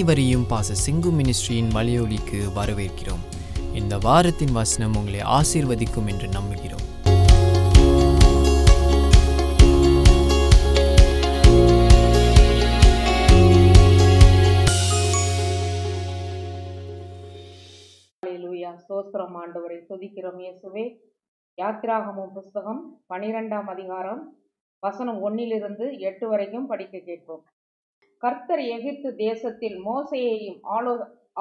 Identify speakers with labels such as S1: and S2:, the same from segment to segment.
S1: அனைவரையும் பாச சிங்கு மினிஸ்ட்ரியின் மலையொலிக்கு வரவேற்கிறோம். இந்த வாரத்தின் வசனம் உங்களை ஆசீர்வதிக்கும் என்று நம்புகிறோம்.
S2: சோஸ்திரம் ஆண்டவரை துதிக்கிறோம் இயேசுவே. யாத்திராகமும் புஸ்தகம் பனிரெண்டாம் அதிகாரம் வசனம் ஒன்னிலிருந்து எட்டு வரைக்கும் படிக்க கேட்போம். கர்த்தர் எகிப்து தேசத்தில் மோசையையும் ஆலோ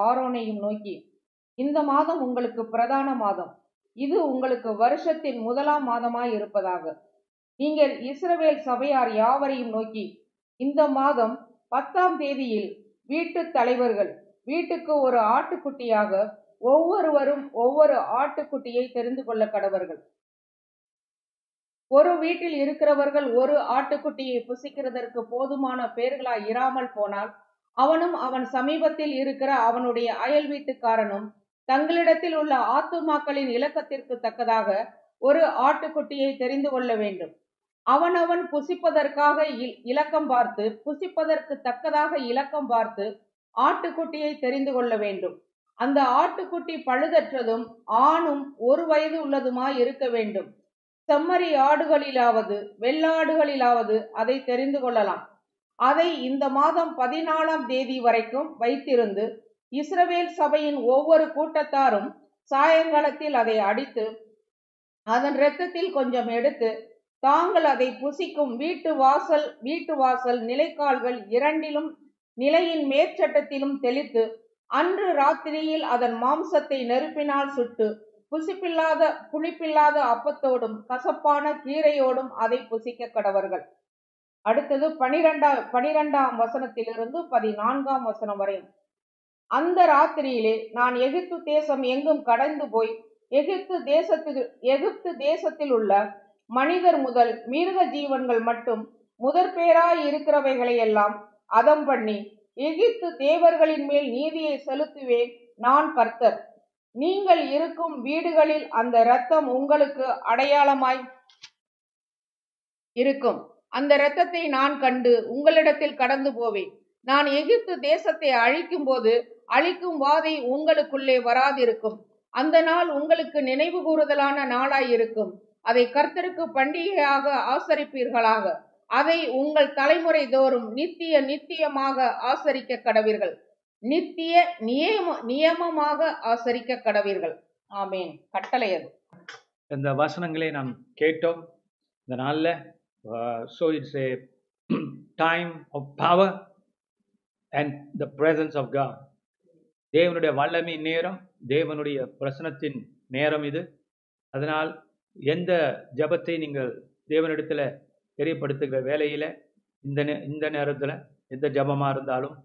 S2: ஆரோனையும் நோக்கி இந்த மாதம் உங்களுக்கு பிரதான மாதம். இது உங்களுக்கு வருஷத்தின் முதலாம் மாதமாய் இருப்பதாக. நீங்கள் இஸ்ரவேல் சபையார் யாவரையும் நோக்கி இந்த மாதம் பத்தாம் தேதியில் வீட்டு தலைவர்கள் வீட்டுக்கு ஒரு ஆட்டுக்குட்டியாக ஒவ்வொருவரும் ஒவ்வொரு ஆட்டுக்குட்டியை தெரிந்து கொள்ள கடவர்கள். ஒரு வீட்டில் இருக்கிறவர்கள் ஒரு ஆட்டுக்குட்டியை புசிக்கிறதற்கு போதுமான பேர்களாய் இராமல் போனால் அவனும் அவன் சமீபத்தில் இருக்கிற அவனுடைய அயல் வீட்டுக்காரனும் தங்களிடத்தில் உள்ள ஆத்துமாக்களின் இலக்கத்திற்கு தக்கதாக ஒரு ஆட்டுக்குட்டியை தெரிந்து கொள்ள வேண்டும். அவனவன் புசிப்பதற்காக இலக்கம் பார்த்து புசிப்பதற்கு தக்கதாக இலக்கம் பார்த்து ஆட்டுக்குட்டியை தெரிந்து கொள்ள வேண்டும். அந்த ஆட்டுக்குட்டி பழுதற்றதும் ஆணும் ஒரு வயது உள்ளதுமாய் இருக்க வேண்டும். செம்மறி ஆடுகளிலாவது வெள்ளாடுகளிலாவது அதை தெரிந்து கொள்ளலாம். அதை இந்த மாதம் பதினாலாம் தேதி வரைக்கும் வைத்திருந்து இஸ்ரவேல் சபையின் ஒவ்வொரு கூட்டத்தாரும் சாயங்காலத்தில் அதை அடித்து அதன் இரத்தத்தில் கொஞ்சம் எடுத்து தாங்கள் அதை புசிக்கும் வீட்டு வாசல் வீட்டு வாசல் நிலைக்கால்கள் இரண்டிலும் நிலையின் மேற்சட்டத்திலும் தெளித்து அன்று ராத்திரியில் அதன் மாம்சத்தை நெருப்பினால் சுட்டு புசிப்பில்லாத புளிப்பில்லாத அப்பத்தோடும் கசப்பான கீரையோடும் அதை புசிக்க கடவர்கள். அடுத்தது பனிரெண்டாம் பனிரெண்டாம் வசனத்திலிருந்து பதினான்காம் வசனம் வரை அந்த ராத்திரியிலே நான் எகிப்து தேசம் எங்கும் கடந்து போய் எகிப்து தேசத்தில் எகிப்து தேசத்தில் உள்ள மனிதர் முதல் மிருக ஜீவன்கள் மட்டும் முதற்பேராய் இருக்கிறவைகளை எல்லாம் அதம் பண்ணி எகிப்து தேவர்களின் மேல் நீதியை செலுத்துவேன் நான் கர்த்தர். நீங்கள் இருக்கும் வீடுகளில் அந்த இரத்தம் உங்களுக்கு அடையாளமாய் இருக்கும். அந்த இரத்தத்தை நான் கண்டு உங்களிடத்தில் கடந்து போவேன். நான் எகிப்து தேசத்தை அழிக்கும் போது அழிக்கும் வாதை உங்களுக்குள்ளே வராதிருக்கும். அந்த நாள் உங்களுக்கு நினைவு கூறுதலான நாளாய் இருக்கும் அதை கர்த்தருக்கு பண்டிகையாக ஆசரிப்பீர்களாக. அதை உங்கள் தலைமுறை தோறும் நித்திய நித்தியமாக ஆசரிக்க கடவீர்கள். நித்திய நியம நியமமாக ஆசரிக்க கடவீர்கள். ஆமேன். கட்டளை அது
S3: இந்த வசனங்களை நாம் கேட்டோம். இந்த நாளில் so it's a time of power and the presence of God. தேவனுடைய வல்லமை நேரம் தேவனுடைய பிரசனத்தின் நேரம் இது. அதனால் எந்த ஜபத்தை நீங்கள் தேவனிடத்தில் தெரியப்படுத்துகிற வேலையில் இந்த நே இந்த நேரத்தில் எந்த ஜெபமாக இருந்தாலும்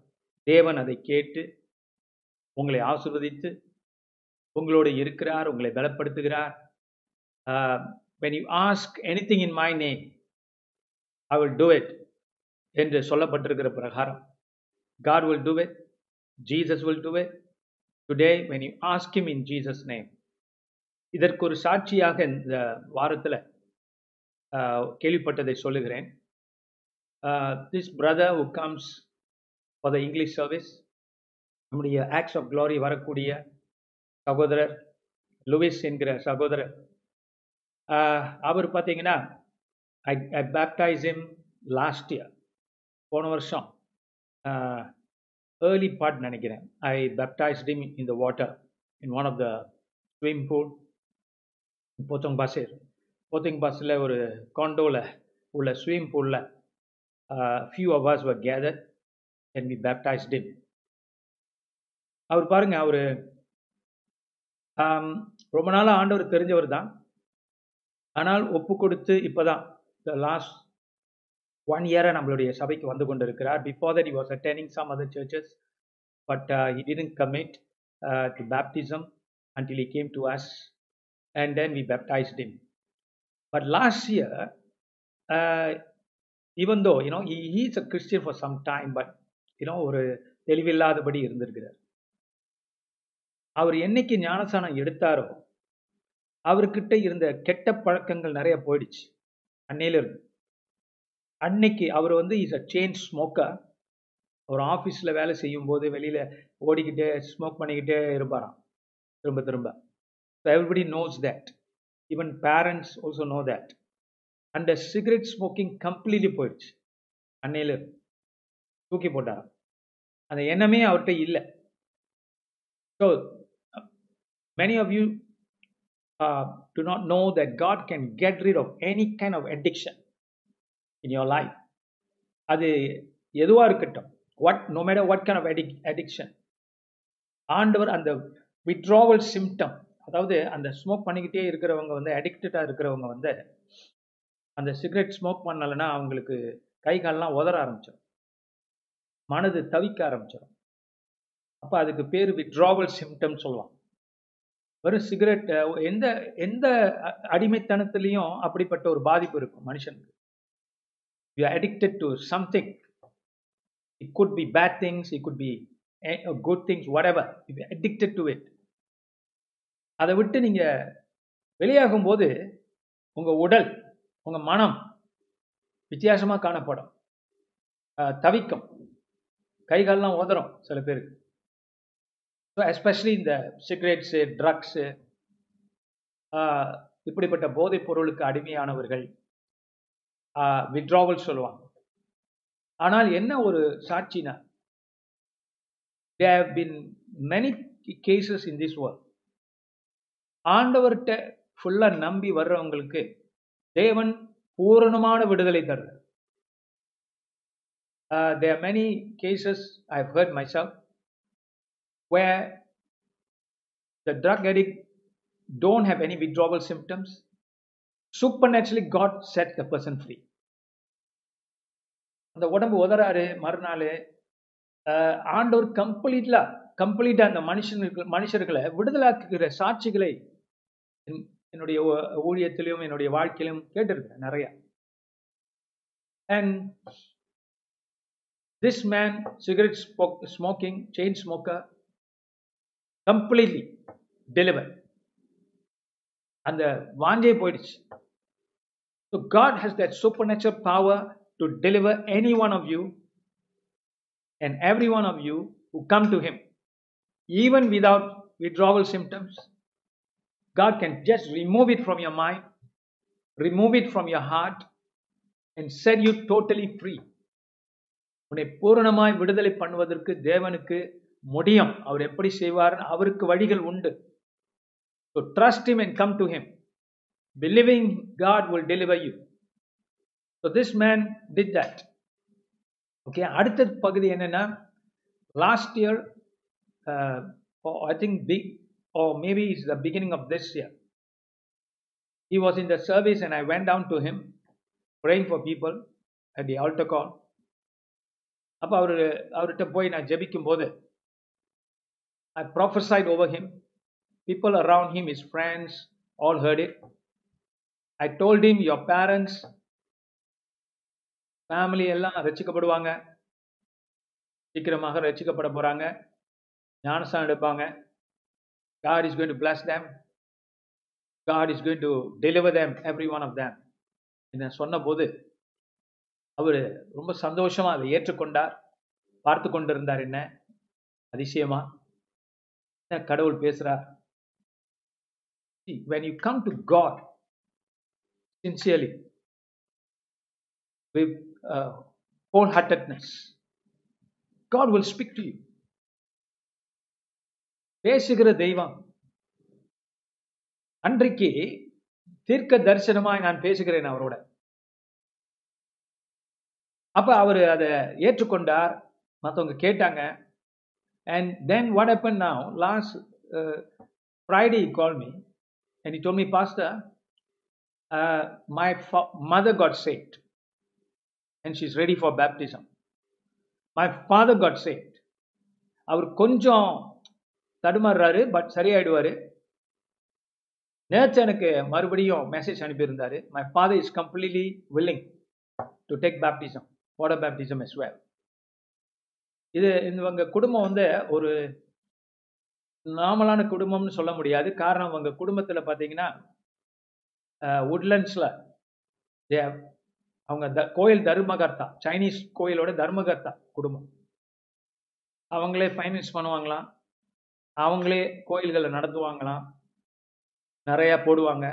S3: தேவன் அதை கேட்டு உங்களை ஆசிர்வதித்து உங்களோடு இருக்கிறார் உங்களை பலப்படுத்துகிறார். When you ask anything in my name name, will will do என்று சொல்லப்பட்டிருக்கிற பிரகாரம். God will do it Jesus will do it today when you ask him in Jesus name இதற்கு ஒரு சாட்சியாக இந்த வாரத்தில் uh, கேள்விப்பட்டதை சொல்லுகிறேன். Uh, this brother who comes for the English service நம்முடைய ஆக்ட்ஸ் ஆஃப் க்ளோரி வரக்கூடிய சகோதரர் லூவிஸ் என்கிற சகோதரர். அவர் பார்த்தீங்கன்னா I I baptize him last year போன வருஷம். ஏர்லி பார்ட் நினைக்கிறேன். I baptized him in the water in one of the swim pool Potong Pasir Potong பாஸில் ஒரு காண்டோவில் உள்ள swim பூலில் few hours were gather can be baptized in அவர் பாருங்க அவர் ரொம்ப நாளாக ஆண்டவர் தெரிஞ்சவர் தான் ஆனால் ஒப்பு கொடுத்து இப்போதான் த லாஸ்ட் ஒன் இயராக நம்மளுடைய சபைக்கு வந்து கொண்டு இருக்கிறார் before that he was அட்டெனிங் some other churches but he didn't commit to baptism until he came to us and then we baptised him but last year even though you know he is a Christian for some time but இன்னும் ஒரு தெளிவில்லாதபடி இருந்திருக்கிறார். அவர் என்னைக்கு ஞானசானம் எடுத்தாரோ அவர்கிட்ட இருந்த கெட்ட பழக்கங்கள் நிறைய போயிடுச்சு. அன்னையிலிருந்து. அன்னைக்கு அவர் வந்து இஸ் அ சேஞ்ச் ஸ்மோக்கர் ஒரு ஆஃபீஸில் வேலை செய்யும் போது வெளியில் ஓடிக்கிட்டே ஸ்மோக் பண்ணிக்கிட்டே இருப்பாராம். திரும்ப திரும்ப. So everybody knows that even parents also know that அந்த சிகரெட் ஸ்மோக்கிங் கம்ப்ளீட்லி போயிடுச்சு. அன்னையிலிருந்து. தூக்கி போட்டாராம். அந்த எண்ணமே அவர்கிட்ட இல்லை. So many of you do not know that God can get rid of any kind of addiction in your life அது எதுவாக இருக்கட்டும். What no matter what kind of addict addiction ஆண்டவர் அந்த விட்ராவல் சிம்டம் அதாவது அந்த ஸ்மோக் பண்ணிக்கிட்டே இருக்கிறவங்க வந்து அடிக்டடாக இருக்கிறவங்க வந்து அந்த சிகரெட் ஸ்மோக் பண்ணலைன்னா அவங்களுக்கு கை கால்லாம் உதற ஆரம்பிச்சிடும் மனது தவிக்க ஆரம்பிச்சிடும். அப்போ அதுக்கு பேர் விட்ராவல் சிம்டம் சொல்லுவாங்க. வெறும் சிகரெட் எந்த எந்த அடிமைத்தனத்துலேயும் அப்படிப்பட்ட ஒரு பாதிப்பு இருக்கும் மனுஷனுக்கு. You addicted to something it could be bad things it could be good things whatever addicted to it அதை விட்டு நீங்கள் வெளியாகும் போது உங்கள் உடல் உங்கள் மனம் வித்தியாசமாக காணப்படும். தவிக்கும். கைகாலெலாம் உதறும் சில பேருக்கு. ஸோ எஸ்பெஷலி இந்த சிகரெட்ஸு ட்ரக்ஸு இப்படிப்பட்ட போதைப் பொருளுக்கு அடிமையானவர்கள் விட்ராவல் சொல்லுவாங்க. ஆனால் என்ன ஒரு சாட்சினா they've been many cases in this world ஆண்டவர்கிட்ட ஃபுல்லாக நம்பி வர்றவங்களுக்கு தேவன் பூரணமான விடுதலை தருது Uh, there are many cases I've heard myself where the drug addict don't have any withdrawal symptoms. Supernaturally, God set the person free. அந்த உடம்பு உதறாரு மறுநாள் ஆண்டவர் கம்ப்ளீட்லா கம்ப்ளீட்டா அந்த மனுஷனுக்கு மனுஷர்களை விடுதலாக்குகிற சாட்சிகளை என்னுடைய ஊழியத்திலையும் என்னுடைய வாழ்க்கையிலும் கேட்டிருக்கேன் நிறையா and This man, cigarette smoking, chain smoker, completely delivered. And the வாஞ்சே போயிடுச்சு So God has that supernatural power to deliver any one of you and every one of you who come to Him, even without withdrawal symptoms. God can just remove it from your mind, remove it from your heart, and set you totally free. உன்னை பூரணமாய் விடுதலை பண்ணுவதற்கு தேவனுக்கு முடியும் அவர் எப்படி செய்வார் அவருக்கு வழிகள் உண்டு so trust him and come to him believing God will deliver you so this man did that okay அடுத்த பகுதி என்னென்னா last year I think B O maybe is the beginning of this year he was in the service and I went down to him, praying for people at the altar call. அப்போ அவர் அவர்கிட்ட போய் நான் ஜெபிக்கும் போது I prophesied over him people around him is friends all heard it I told him your parents family எல்லாம் ரசிக்கப்படுவாங்க. சீக்கிரமாக ரசிக்கப்பட போகிறாங்க ஞானஸ்தானம் எடுப்பாங்க. God is going to bless them God is going to deliver them every one of them இதை சொன்ன போது அவர் ரொம்ப சந்தோஷமா அதை ஏற்றுக்கொண்டார். பார்த்து கொண்டிருந்தார் என்ன? அதிசயமா? கடவுள் பேசுறார்? When you come to God sincerely with whole heartedness God will speak to you பேசுகிற தெய்வம். அன்றைக்கு தீர்க்க தரிசனமாய் நான் பேசுகிறேன் அவரோட. அப்போ அவர் அதை ஏற்றுக்கொண்டார். மற்றவங்க கேட்டாங்க. And then what happen now last Friday call me and I told me pastor my mother God said and and she's ready for baptism my father God saved. அவர் கொஞ்சம் தடுமாறுறாரு பட் சரியாயிடுவார். நேற்று எனக்கு மறுபடியும் message அனுப்பியிருந்தாரு. My father is completely willing to take baptism water baptism is well இது இவங்க குடும்பம் வந்து ஒரு நார்மலான குடும்பம்னு சொல்ல முடியாது. காரணம் அவங்க குடும்பத்தில் பார்த்தீங்கன்னா உட்லண்ட்ஸில் அவங்க த கோயில் தர்மகர்த்தா சைனீஸ் கோயிலோட தர்மகர்த்தா குடும்பம். அவங்களே ஃபைனான்ஸ் பண்ணுவாங்களாம். அவங்களே கோயில்களை நடத்துவாங்களாம். நிறையா போடுவாங்க.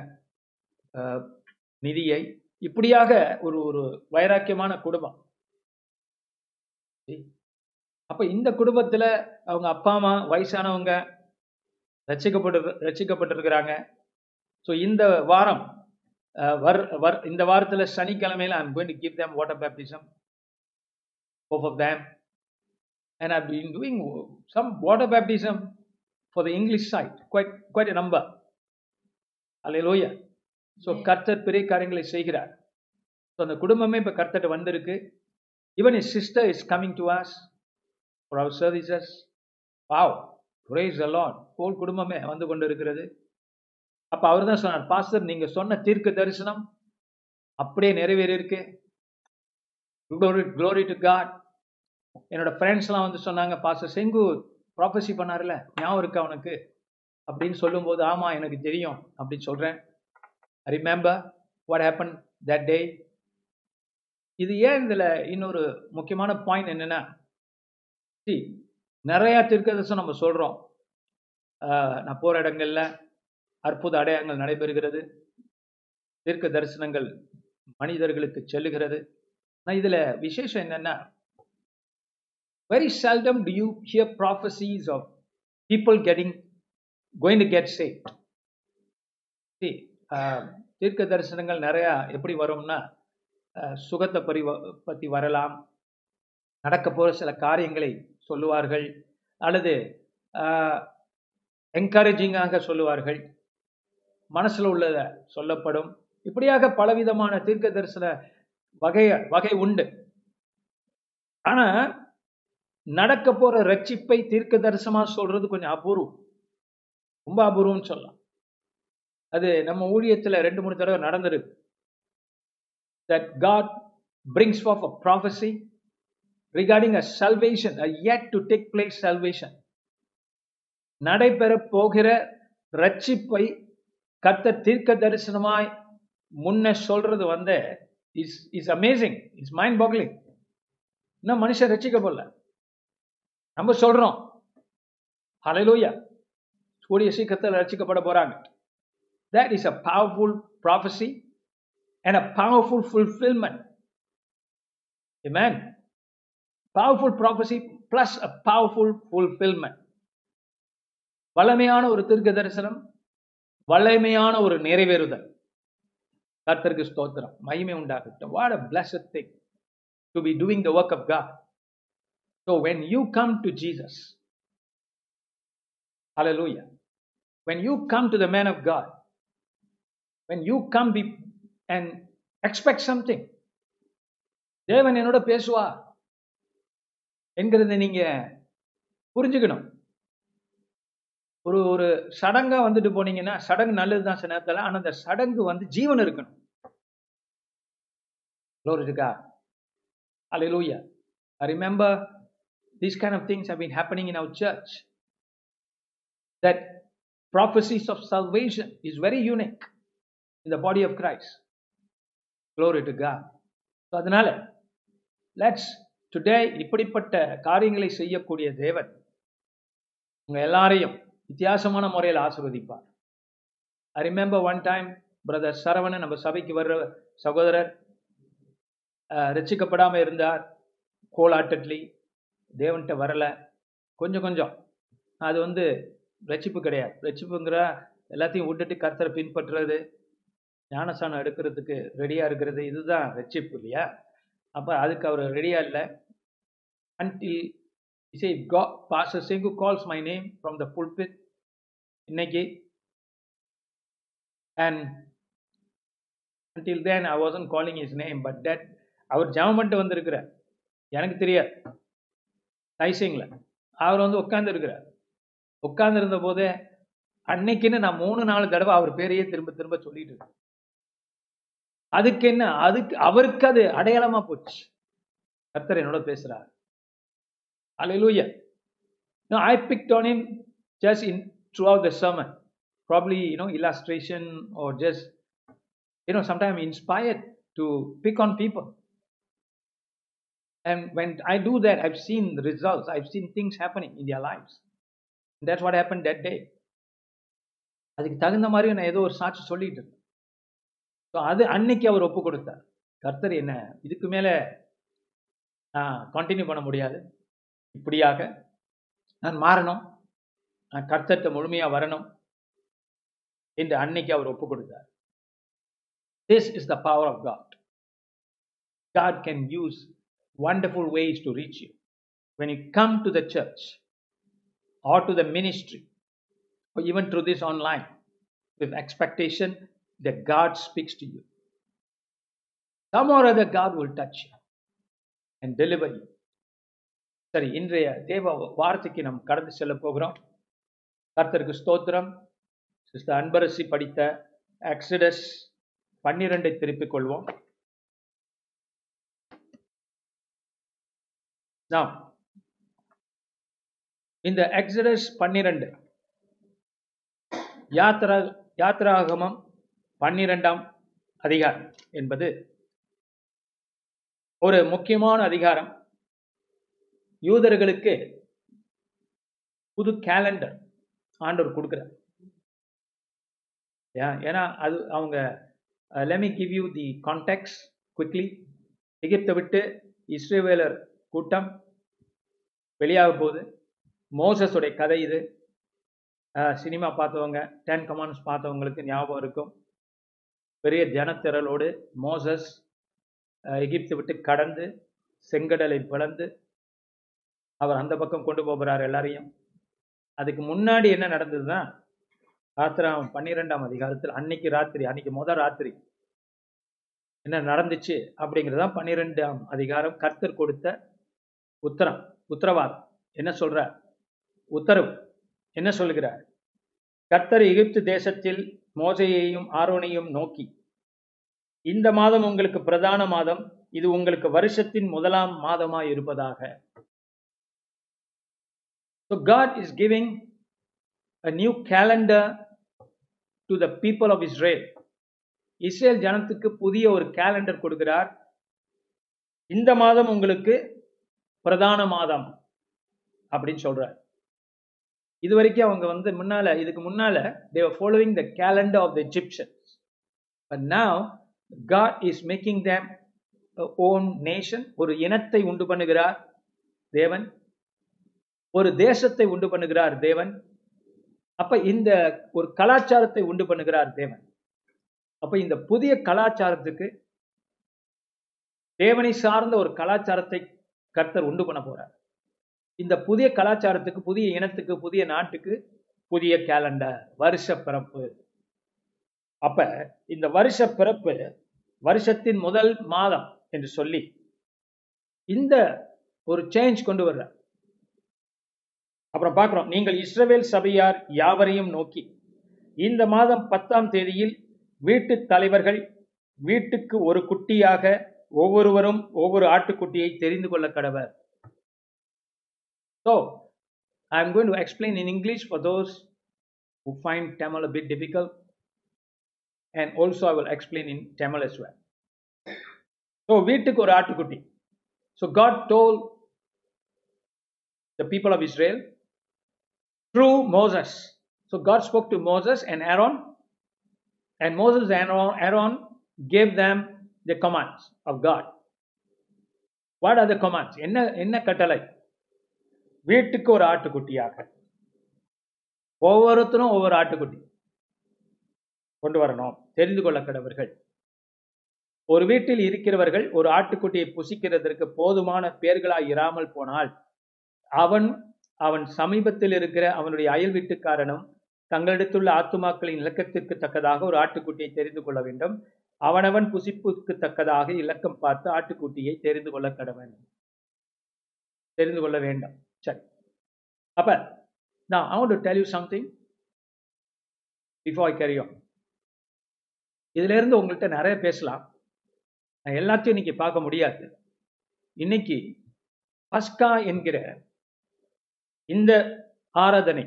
S3: நிதியை. இப்படியாக ஒரு ஒரு வைராக்கியமான குடும்பம். அப்ப இந்த குடும்பத்துல அவங்க அப்பா அம்மா வயசானவங்க ரட்சிக்கப்பட்டு ரட்சிக்கப்பட்டிருக்கிறாங்க ஸோ இந்த வாரம் வர் வர் இந்த வாரத்துல சனிக்கிழமையில I'm going to give them water baptism both of them. And I've been doing some water baptism for the English side, quite quite a number. Hallelujah. So கர்த்தர் பெரிய காரியங்களை செய்கிறார். ஸோ அந்த குடும்பமே இப்போ கர்த்தர்ட்ட வந்திருக்கு. Even is sister is coming to us for our services Wow, praise the Lord. போல் குடும்பமே வந்து கொண்டு இருக்கிறது அப்போ அவர் தான் சொன்னார் பாஸ்டர் நீங்கள் சொன்ன தீர்க்க தரிசனம் அப்படியே நிறைவேறியிருக்கு. க்ளோரி க்ளோரி டு காட் என்னோடய என்னோட ஃப்ரெண்ட்ஸ்லாம் வந்து சொன்னாங்க பாஸ்டர் செங்கு ப்ராஃபஸி பண்ணார்ல ஞாபகம் இருக்கா உனக்கு? அப்படின்னு சொல்லும்போது ஆமாம் எனக்கு தெரியும் அப்படின்னு சொல்கிறேன் remember what happen that day இது ஏன் இதுல இன்னொரு முக்கியமான பாயிண்ட் என்னன்னா சி நிறையா தீர்க்கதரிசனம் நம்ம சொல்றோம். ஆஹ், நான் போற இடங்கள்ல அற்புத அடையாளங்கள் நடைபெறுகிறது. தீர்க்க தரிசனங்கள் மனிதர்களுக்கு செல்லுகிறது. ஆனா இதுல விசேஷம் என்னன்னா very seldom to you hear prophecies of people getting going to get saved. தீர்க்க தரிசனங்கள் நிறையா எப்படி வரும்னா சுகத்தை பறி பற்றி வரலாம். நடக்க போகிற சில காரியங்களை சொல்லுவார்கள். அல்லது என்கரேஜிங்காக சொல்லுவார்கள். மனசில் உள்ளத சொல்லப்படும். இப்படியாக பலவிதமான தீர்க்க தரிசன வகை வகை உண்டு. ஆனா நடக்க போற ரட்சிப்பை தீர்க்க தரிசனமா சொல்றது கொஞ்சம் அபூர்வம். ரொம்ப அபூர்வம்னு சொல்லலாம். அது நம்ம ஊழியத்துல ரெண்டு மூணு தடவை நடந்திருக்கு. That God brings forth a prophecy regarding a salvation, a yet to take place salvation. நடைபெற போகிற ரட்சிப்பை கத்த தீர்க்க தரிசனமாய் முன்ன சொல்றது வந்து is is amazing is mind boggling இன்னும் மனுஷன் ரட்சிக்க போல நம்ம சொல்றோம் ஹலலூயா கூடிய சீக்கிரத்தில் ரட்சிக்கப்பட போறாங்க that is a powerful prophecy and a powerful fulfillment amen powerful prophecy plus a powerful fulfillment வல்லமையான ஒரு தீர்க்க தரிசனம் வல்லமையான ஒரு நிறைவேறுதல் கர்த்தருக்கு ஸ்தோத்திரம் மகிமை உண்டாகட்டும் what a blessed thing to be doing the work of God so when you come to Jesus hallelujah when you come to the man of God when you come be, and expect something தேவன் என்னோட பேசுவா என்கிறத நீங்க புரிஞ்சுக்கணும் ஒரு ஒரு சடங்கா வந்துட்டு போனீங்கன்னா சடங்கு நல்லதுதான் சில நேரத்தில் ஆனால் அந்த சடங்கு வந்து ஜீவன் இருக்கணும் இருக்கா hallelujah I remember these kind of things have been happening in our church. That prophecies of salvation is very unique in the body of Christ. Glory to God. So அதனால லெட்ஸ் டுடே இப்படிப்பட்ட காரியங்களை செய்யக்கூடிய தேவன் உங்க எல்லாரையும் வித்தியாசமான முறையில் ஆசிர்வதிப்பார். I remember one time brother Saravanan நம்ம சபைக்கு வர்ற சகோதரர் ரசிக்கப்படாமல் இருந்தார் கோலாட்டட்லி தேவன்கிட்ட வரலை. கொஞ்சம் கொஞ்சம். அது வந்து ரட்சிப்பு கிடையாது. ரட்சிப்புங்கிற எல்லாத்தையும் விட்டுட்டு கர்த்தரை பின்பற்றுறது ஞானசானம் எடுக்கிறதுக்கு ரெடியா இருக்கிறது இதுதான் ரட்சிப்பு இல்லையா? அப்போ அதுக்கு அவர் ரெடியா இல்லை. அன்டில் இசை கா பாச சிங்கு calls my name from the pulpit இன்னைக்கு and until then I wasn't calling is name but that அவர் ஜெபம் பண்ணிட்டு வந்திருக்கிறார். எனக்கு தெரியாது. டைசிங்ல அவர் வந்து உட்கார்ந்து உட்காந்துருந்த போதே அன்னைக்குன்னு நான் மூணு நாலு தடவை அவர் பேரையே திரும்ப திரும்ப சொல்லிட்டு இருக்கேன். அதுக்கு என்ன அதுக்கு அவருக்கு அது அடையாளமா போச்சு கர்த்தர் என்னோட பேசுறார் Hallelujah. No, I picked on him just in throughout the sermon. Probably, you know, illustration or just, you know, sometimes inspired to pick on people. And when I do that, I've seen the results. I've seen things happening in their lives. That's what happened that day. அதுக்கு தகுந்த மாதிரி நான் ஏதோ ஒரு சாட்சி சொல்லிட்டு இருந்தேன் so அது அன்னைக்கு அவர் ஒப்பு கொடுத்தார். கர்த்தர் என்ன இதுக்கு மேலே நான் கண்டினியூ பண்ண முடியாது. இப்படியாக நான் மாறணும். நான் கர்த்தர்கிட்ட முழுமையாக வரணும் என்று அன்னைக்கு அவர் ஒப்பு கொடுத்தார். This is the power of God God can use wonderful ways to reach you. When you come to the church or to the ministry, or even through this online, with expectation that God speaks to you. Some or other God will touch you and deliver you. சரி இன்றைய தேவ வார்த்தைக்கு நாம் கடந்து செல்ல போகிறோம் கர்த்தருக்கு ஸ்தோத்திரம் சிஸ்டர் அன்பரசி படித்த எக்ஸடஸ் பன்னிரெண்டை திருப்பிக் கொள்வோம் நாம் இந்த எக்ஸடஸ் பன்னிரண்டு யாத்ரா யாத்ராகமம் பன்னிரெண்டாம் அதிகாரம் என்பது ஒரு முக்கியமான அதிகாரம். யூதர்களுக்கு புது கேலண்டர் ஆண்டவர் கொடுக்குறார். ஏன்னா அது அவங்க let me give you the contacts quickly எகிப்தை விட்டு இஸ்ரேவேலர் கூட்டம் வெளியாக போகுது. மோசஸுடைய கதை இது. சினிமா பார்த்தவங்க டென் கமாண்ட்ஸ் பார்த்தவங்களுக்கு ஞாபகம் இருக்கும். பெரிய ஜனத்திரளோடு மோசஸ் எகிப்து விட்டு கடந்து செங்கடலை பிளந்து அவர் அந்த பக்கம் கொண்டு போகிறார் எல்லாரையும். அதுக்கு முன்னாடி என்ன நடந்ததுன்னா ராத்திரம் பன்னிரெண்டாம் அதிகாரத்தில் அன்னைக்கு ராத்திரி அன்னைக்கு முத ராத்திரி என்ன நடந்துச்சு அப்படிங்கிறதான் பன்னிரெண்டாம் அதிகாரம் கர்த்தர் கொடுத்த உத்தரம் உத்தரவாதம். என்ன சொல்றார்? உத்தரவு. என்ன சொல்கிறார் கர்த்தர் எகிப்து தேசத்தில் மோசையையும் ஆரோனையும் நோக்கி இந்த மாதம் உங்களுக்கு பிரதான மாதம் இது உங்களுக்கு வருஷத்தின் முதலாம் மாதமாய் இருப்பதாக. So God is giving a new calendar to the people of Israel. Israel ஜனத்துக்கு புதிய ஒரு கேலண்டர் கொடுக்கிறார். இந்த மாதம் உங்களுக்கு பிரதான மாதம் அப்படின்னு சொல்றார். இது வரைக்கும் அவங்க வந்து முன்னால இதுக்கு முன்னால they were following the calendar of the Egyptians but now God is making them own nation ஒரு இனத்தை உண்டு பண்ணுகிறார் தேவன். ஒரு தேசத்தை உண்டு பண்ணுகிறார் தேவன். அப்ப இந்த ஒரு கலாச்சாரத்தை உண்டு பண்ணுகிறார் தேவன். அப்ப இந்த புதிய கலாச்சாரத்துக்கு தேவனை சார்ந்த ஒரு கலாச்சாரத்தை கர்த்தர் உண்டு பண்ண போறார். இந்த புதிய கலாச்சாரத்துக்கு புதிய இனத்துக்கு புதிய நாட்டுக்கு புதிய கேலண்டர் வருஷ பிறப்பு அப்ப இந்த வருஷ பிறப்பு வருஷத்தின் முதல் மாதம் என்று சொல்லி இந்த ஒரு சேஞ்ச் கொண்டு வர்ற அப்புறம் பார்க்குறோம் நீங்கள் இஸ்ரவேல் சபையார் யாவரையும் நோக்கி இந்த மாதம் பத்தாம் தேதியில் வீட்டு தலைவர்கள் வீட்டுக்கு ஒரு குட்டியாக ஒவ்வொருவரும் ஒவ்வொரு ஆட்டுக்குட்டியை தெரிந்து கொள்ள கடவர். So, I'm going to explain in English for those who find Tamil a bit difficult, and also I will explain in Tamil as well. So, வீட்டுக்கு ஒரு ஆட்டுக்குட்டி So, God told the people of Israel through Moses. So, God spoke to Moses and Aaron, and Moses and Aaron, Aaron gave them the commands of God. What are the commands? என்ன என்ன கட்டளை வீட்டுக்கு ஒரு ஆட்டுக்குட்டியாக. ஒவ்வொருத்தரும் ஒவ்வொரு ஆட்டுக்குட்டி கொண்டு வரணும் தெரிந்து கொள்ள கடவர்கள். ஒரு வீட்டில் இருக்கிறவர்கள் ஒரு ஆட்டுக்குட்டியை புசிக்கிறதற்கு போதுமான பேர்களாய் இராமல் போனால் அவன் அவன் சமீபத்தில் இருக்கிற அவனுடைய அயல் வீட்டுக்காரனும் தங்களிடத்துள்ள ஆத்துமாக்களின் இலக்கத்திற்கு தக்கதாக ஒரு ஆட்டுக்குட்டியை தெரிந்து கொள்ள வேண்டும். அவனவன் புசிப்புக்கு தக்கதாக இலக்கம் பார்த்து ஆட்டுக்குட்டியை தெரிந்து கொள்ள கடவன் தெரிந்து கொள்ள வேண்டாம். சரி அப்ப நான் I want to tell you something before I carry on உங்கள்கிட்ட நிறைய பேசலாம். நான் எல்லாத்தையும் இன்னைக்கு பார்க்க முடியாது. இன்னைக்கு பஸ்கா என்கிற இந்த ஆராதனை.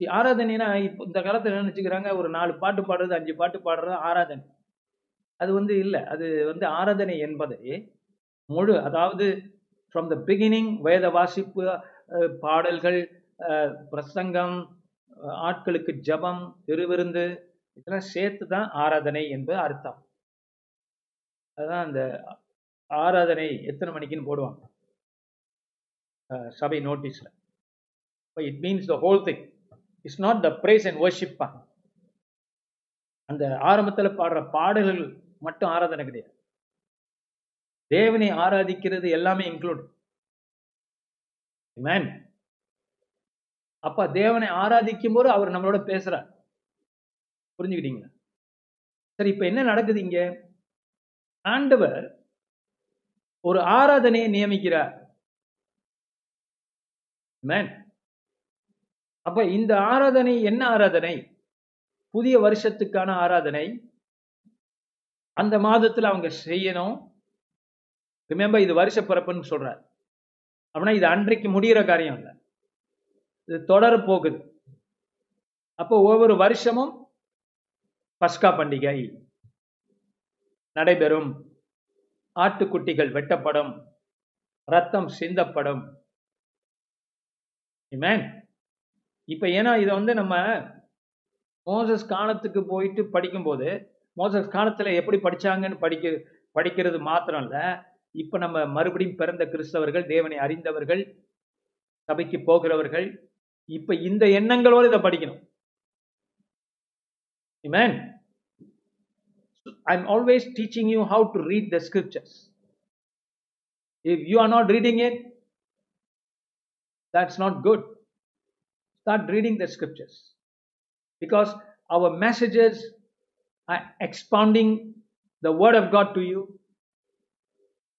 S3: ஆராதனைனா இப்போ இந்த காலத்தில் என்ன நினச்சிக்கிறாங்க? ஒரு நாலு பாட்டு பாடுறது அஞ்சு பாட்டு பாடுறது ஆராதனை. அது வந்து இல்லை. அது வந்து ஆராதனை என்பதை முழு அதாவது ஃப்ரம் த பிகினிங் வேத வாசிப்பு பாடல்கள் uh, பிரசங்கம் uh, ஆட்களுக்கு ஜெபம் திருவிருந்து இதெல்லாம் சேர்த்து தான் ஆராதனை என்பது அர்த்தம். அதுதான் அந்த ஆராதனை எத்தனை மணிக்குன்னு போடுவாங்க. சபை நோட்டீஸ்ல it means the whole thing it's not the praise and worship அந்த ஆரம்பத்தில் பாடுற பாடல்கள் மட்டும் ஆராதனை கிடையாது. தேவனை ஆராதிக்கிறது எல்லாமே இன்க்ளூட் மேன் அப்ப தேவனை ஆராதிக்கும் போது அவர் நம்மளோட பேசுறார். புரிஞ்சுக்கிட்டீங்களா? சரி இப்ப என்ன நடக்குது இங்க? ஆண்டவர் ஒரு ஆராதனையை நியமிக்கிறார். மேன் அப்ப இந்த ஆராதனை என்ன ஆராதனை? புதிய வருஷத்துக்கான ஆராதனை. அந்த மாதத்துல அவங்க செய்யணும். ரிமெம்பர் இது வருஷ பிறப்புன்னு சொல்கிறார் அப்படின்னா இது அன்றைக்கு முடிகிற காரியம் இல்லை. இது தொடர் போகுது. அப்போ ஒவ்வொரு வருஷமும் பஸ்கா பண்டிகை. நடைபெறும். ஆட்டுக்குட்டிகள் வெட்டப்படும். ரத்தம் சிந்தப்படும். Amen. இப்ப ஏன்னா இதை வந்து நம்ம மோசஸ் காலத்துக்கு போயிட்டு படிக்கும்போது மோசஸ் காலத்துல எப்படி படிச்சாங்கன்னு படிக்க படிக்கிறது மாத்திரம் இல்லை. இப்ப நம்ம மறுபடியும் பிறந்த கிறிஸ்தவர்கள் தேவனை அறிந்தவர்கள் சபைக்கு போகிறவர்கள் இப்ப இந்த எண்ணங்களோடு இதை படிக்கணும் Amen. I'm always teaching you how to read the scriptures. If you are not reading it, that's not good. Start reading the scriptures. Because our messages are expounding the word of God to you.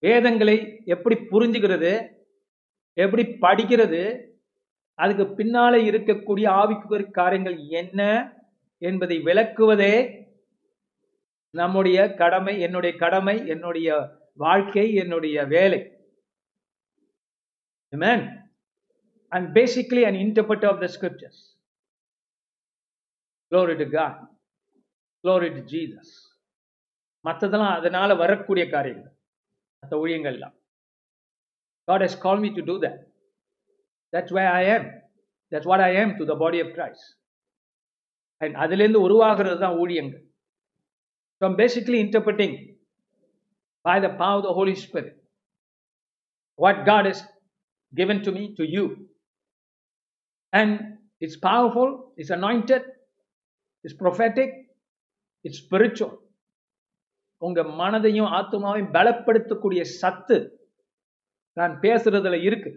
S3: வேதங்களை எப்படி புரிஞ்சுக்கிறது எப்படி படிக்கிறது அதுக்கு பின்னாலே இருக்கக்கூடிய ஆவிக்குரிய காரியங்கள் என்ன என்பதை விளக்குவதே நம்முடைய கடமை என்னுடைய கடமை என்னுடைய வாழ்க்கை என்னுடைய வேலை Amen. I'm basically an interpreter of the scriptures. Glory to God. Glory to Jesus. மற்றதெல்லாம் அதனால வரக்கூடிய காரியங்கள் மற்ற ஊழியங்கள்லாம் God has called me to do that. That's where I am. That's what I am to the body of Christ. And அதிலிருந்து உருவாகிறது தான் ஊழியங்கள். So I'm basically interpreting by the power of the Holy Spirit what God has given to me to you. And it's powerful, it's anointed, it's prophetic, it's spiritual. உங்க மனதையும் ஆத்மாவையும் பலப்படுத்தக்கூடிய சத்து நான் பேசுறதுல இருக்கு.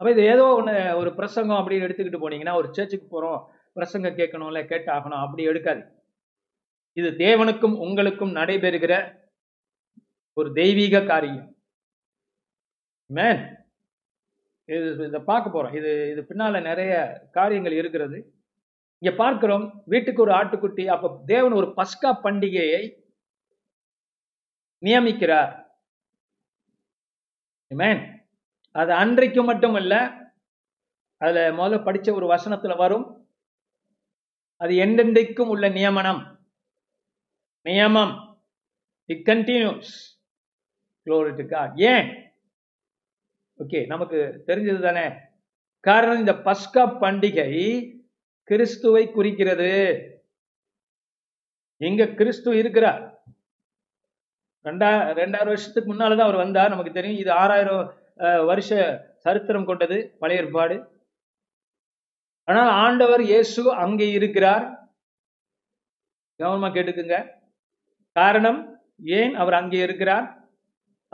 S3: அப்ப இது ஏதோ ஒன்று ஒரு பிரசங்கம் அப்படின்னு எடுத்துக்கிட்டு போனீங்கன்னா ஒரு சர்ச்சுக்கு போறோம் பிரசங்கம் கேட்கணும்ல கேட்டாகணும் அப்படி எடுக்காது இது தேவனுக்கும் உங்களுக்கும் நடைபெறுகிற ஒரு தெய்வீக காரியம். மேன் இது இதை பார்க்க போறோம். இது இது பின்னால நிறைய காரியங்கள் இருக்கிறது. இங்க பார்க்கிறோம் வீட்டுக்கு ஒரு ஆட்டுக்குட்டி அப்ப தேவன் ஒரு பஸ்கா பண்டிகையை நியமிக்கிறார். மேன் அது அன்றைக்கு மட்டுமல்ல அதுல முதல்ல படிச்ச ஒரு வசனத்துல வரும். அது எந்தெந்தைக்கும் உள்ள நியமனம். நியமம். இட் கண்டினியூஸ் குளோரிட்டுக்கா ஏன்? ஓகே நமக்கு தெரிஞ்சது தானே. காரணம் இந்த பஸ்கா பண்டிகை கிறிஸ்துவை குறிக்கிறது. எங்க கிறிஸ்து இருக்கிறார்? ரெண்டா ரெண்டாயிரம் வருஷத்துக்கு முன்னாலதான் அவர் வந்தார். நமக்கு தெரியும் இது ஆறாயிரம் வருஷ சரித்திரம் கொண்டது பழைய ஏற்பாடு. ஆனால் ஆண்டவர் இயேசு அங்கே இருக்கிறார். கவனமா கேட்டுக்குங்க. காரணம் ஏன் அவர் அங்கே இருக்கிறார்?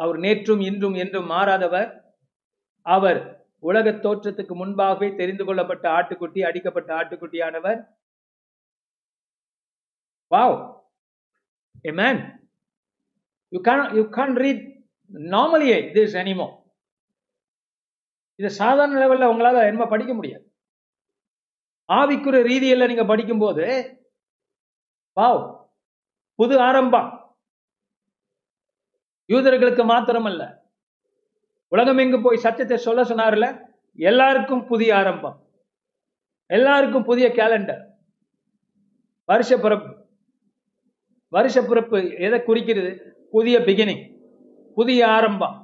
S3: அவர் நேற்றும் இன்றும் என்றும் மாறாதவர். அவர் உலக தோற்றத்துக்கு முன்பாகவே தெரிந்து கொள்ளப்பட்ட ஆட்டுக்குட்டி அடிக்கப்பட்ட ஆட்டுக்குட்டியானவர். Wow a man you can you can read நார்மலியே this anymore. இது சாதாரண லெவலில் உங்களால என்ன படிக்க முடியாது. ஆவிக்குற ரீதியில நீங்க படிக்கும்போது வாவ் புது ஆரம்பம். யூதர்களுக்கு மாத்திரமல்ல. உலகம் எங்கு போய் சத்தியத்தை சொல்ல சொன்னார்ல? எல்லாருக்கும் புதிய ஆரம்பம். எல்லாருக்கும் புதிய கேலண்டர் வருஷ பிறப்பு. வருஷ பிறப்பு எதை குறிக்கிறது? புதிய பிகினிங் புதிய ஆரம்பம்.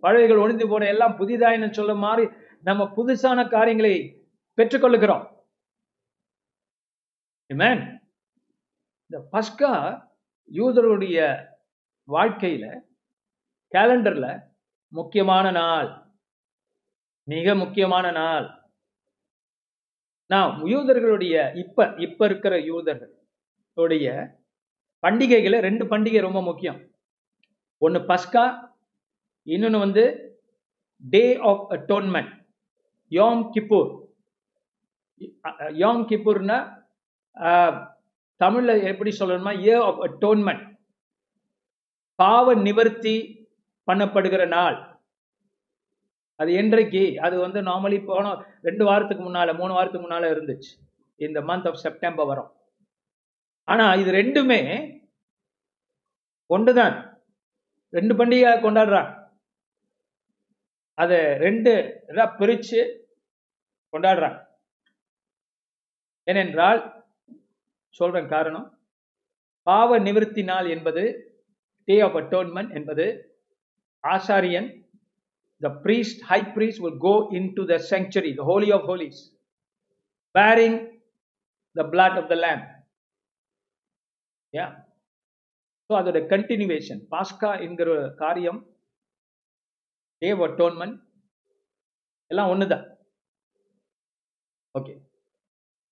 S3: பழையகள் ஒழிந்து போன எல்லாம் புதிதாயின்னு சொல்ல மாதிரி நம்ம புதுசான காரியங்களை பெற்றுக்கொள்ளுகிறோம். இந்த பஸ்கா யூதருடைய வாழ்க்கையில கேலண்டர்ல முக்கியமான நாள். மிக முக்கியமான நாள். நான் யூதர்களுடைய இப்ப இப்ப இருக்கிற யூதர்களுடைய பண்டிகைகளை ரெண்டு பண்டிகை ரொம்ப முக்கியம். ஒன்னு பஸ்கா இன்னொன்னு வந்து day of atonement Yom Kippur Yom கிப்பூர்னா தமிழ்ல எப்படி சொல்லணுமா ஏ ஆஃப் அட்டோன்மெண்ட் பாவ நிவர்த்தி பண்ணப்படுகிற நாள். அது என்றைக்கு? அது வந்து நார்மலி போன ரெண்டு வாரத்துக்கு முன்னால மூணு வாரத்துக்கு முன்னால இருந்துச்சு. இந்த மந்த் ஆஃப் செப்டம்பர் வரும். ஆனா இது ரெண்டுமே ஒன்றுதான். ரெண்டு பண்டிகை கொண்டாடுறாங்க அதை ரெண்டு இதாக பிரித்து கொண்டாடுறாங்க ஏனென்றால் சொல்றேன் காரணம் பாவ நிவர்த்தி நாள் என்பது டே ஆஃப் அட்டோன்மெண்ட் என்பது ஆசாரியன் the priest, high priest, will go into the sanctuary, the holy of holies, bearing the blood of the lamb. Yeah. So அதோட கண்டினியூவேஷன் பாஸ்கா என்கிற காரியம் டேவ் அட்டோன்மெண்ட் எல்லாம் ஒன்று தான் ஓகே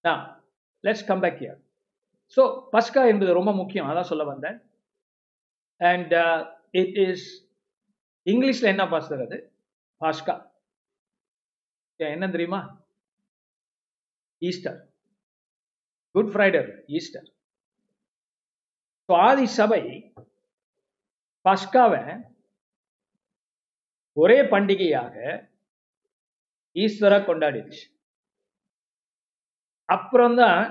S3: நான் let's come back here so பஸ்கா என்பது ரொம்ப முக்கியம் அதான் சொல்ல வந்தேன். அண்ட் இட் இஸ் இங்கிலீஷில் என்ன பாஸ்டர் அது? பாஸ்கா. என்ன தெரியுமா? ஈஸ்டர். Good Friday Easter. ஆதி சபை பஸ்காவை ஒரே பண்டிகையாக ஈஸ்வரா கொண்டாடிடுச்சு. அப்புறம்தான்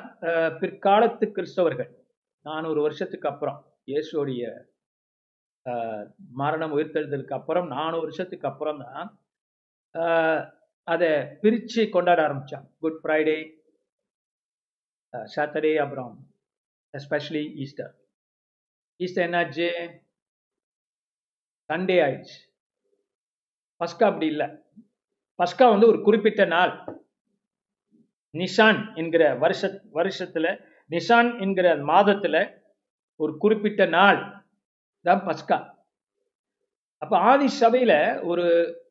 S3: பிற்காலத்து கிறிஸ்தவர்கள் நானூறு வருஷத்துக்கு அப்புறம் இயேசுடைய மரணம் உயிர்த்தெழுதலுக்கு அப்புறம் நானூறு வருஷத்துக்கு அப்புறம் தான் அதை பிரித்து கொண்டாட ஆரம்பித்தான் குட் ஃப்ரைடே சாட்டர்டே அப்புறம் எஸ்பெஷலி ஈஸ்டர் ஈஸ்டர் என்னாச்சு? சண்டே ஆயிடுச்சு. பஸ்கா அப்படி இல்லை. பஸ்கா வந்து ஒரு குறிப்பிட்ட நாள். நிஷான் என்கிற வருஷ வருஷத்துல நிஷான் என்கிற மாதத்துல ஒரு குறிப்பிட்ட நாள். தான் பஸ்கா. அப்போ ஆதி சபையில ஒரு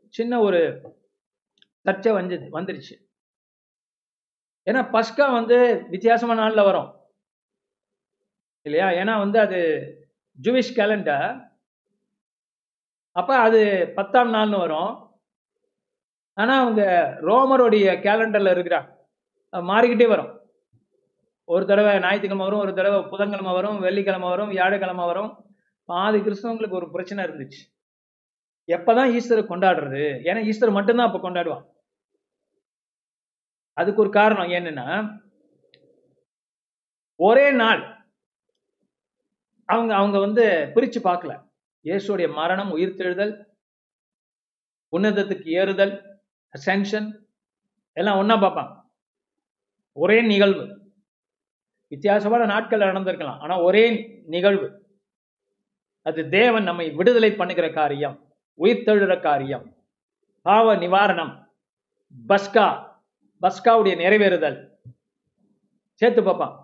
S3: சின்ன ஒரு சர்ச்சை வந்து வந்துருச்சு. ஏன்னா பஸ்கா வந்து வித்தியாசமான நாள்ல வரும். இல்லையா? ஏன்னா வந்து அது ஜூவிஷ் கேலண்டர். அப்ப அது பத்தாம் நாள்னு வரும். ஆனா அவங்க ரோமருடைய கேலண்டர்ல இருக்கிறாங்க மாறிக்கிட்டே வரும். ஒரு தடவை ஞாயிற்றுக்கிழமை வரும் ஒரு தடவை புதன்கிழமை வரும் வெள்ளிக்கிழமை வரும் வியாழக்கிழமை வரும். பாதி கிறிஸ்தவங்களுக்கு ஒரு பிரச்சனை இருந்துச்சு. எப்பதான் ஈஸ்டரை கொண்டாடுறது? ஏன்னா ஈஸ்டர் மட்டும்தான் அப்ப கொண்டாடுவான். அதுக்கு ஒரு காரணம் என்னன்னா ஒரே நாள் அவங்க அவங்க வந்து பிரிச்சு பார்க்கல. இயேசுடைய மரணம் உயிர்த்தெழுதல் உன்னதத்துக்கு ஏறுதல் அசென்ஷன் எல்லாம் ஒன்னா பார்ப்பாங்க ஒரே நிகழ்வு. வித்தியாசமான நாட்கள் நடந்திருக்கலாம். ஆனா ஒரே நிகழ்வு. அது தேவன் நம்மை விடுதலை பண்ணுகிற காரியம் உயிர்த்தெழுற காரியம். பாவ நிவாரணம் பஸ்கா பஸ்காவுடைய நிறைவேறுதல். சேர்த்து பார்ப்பான்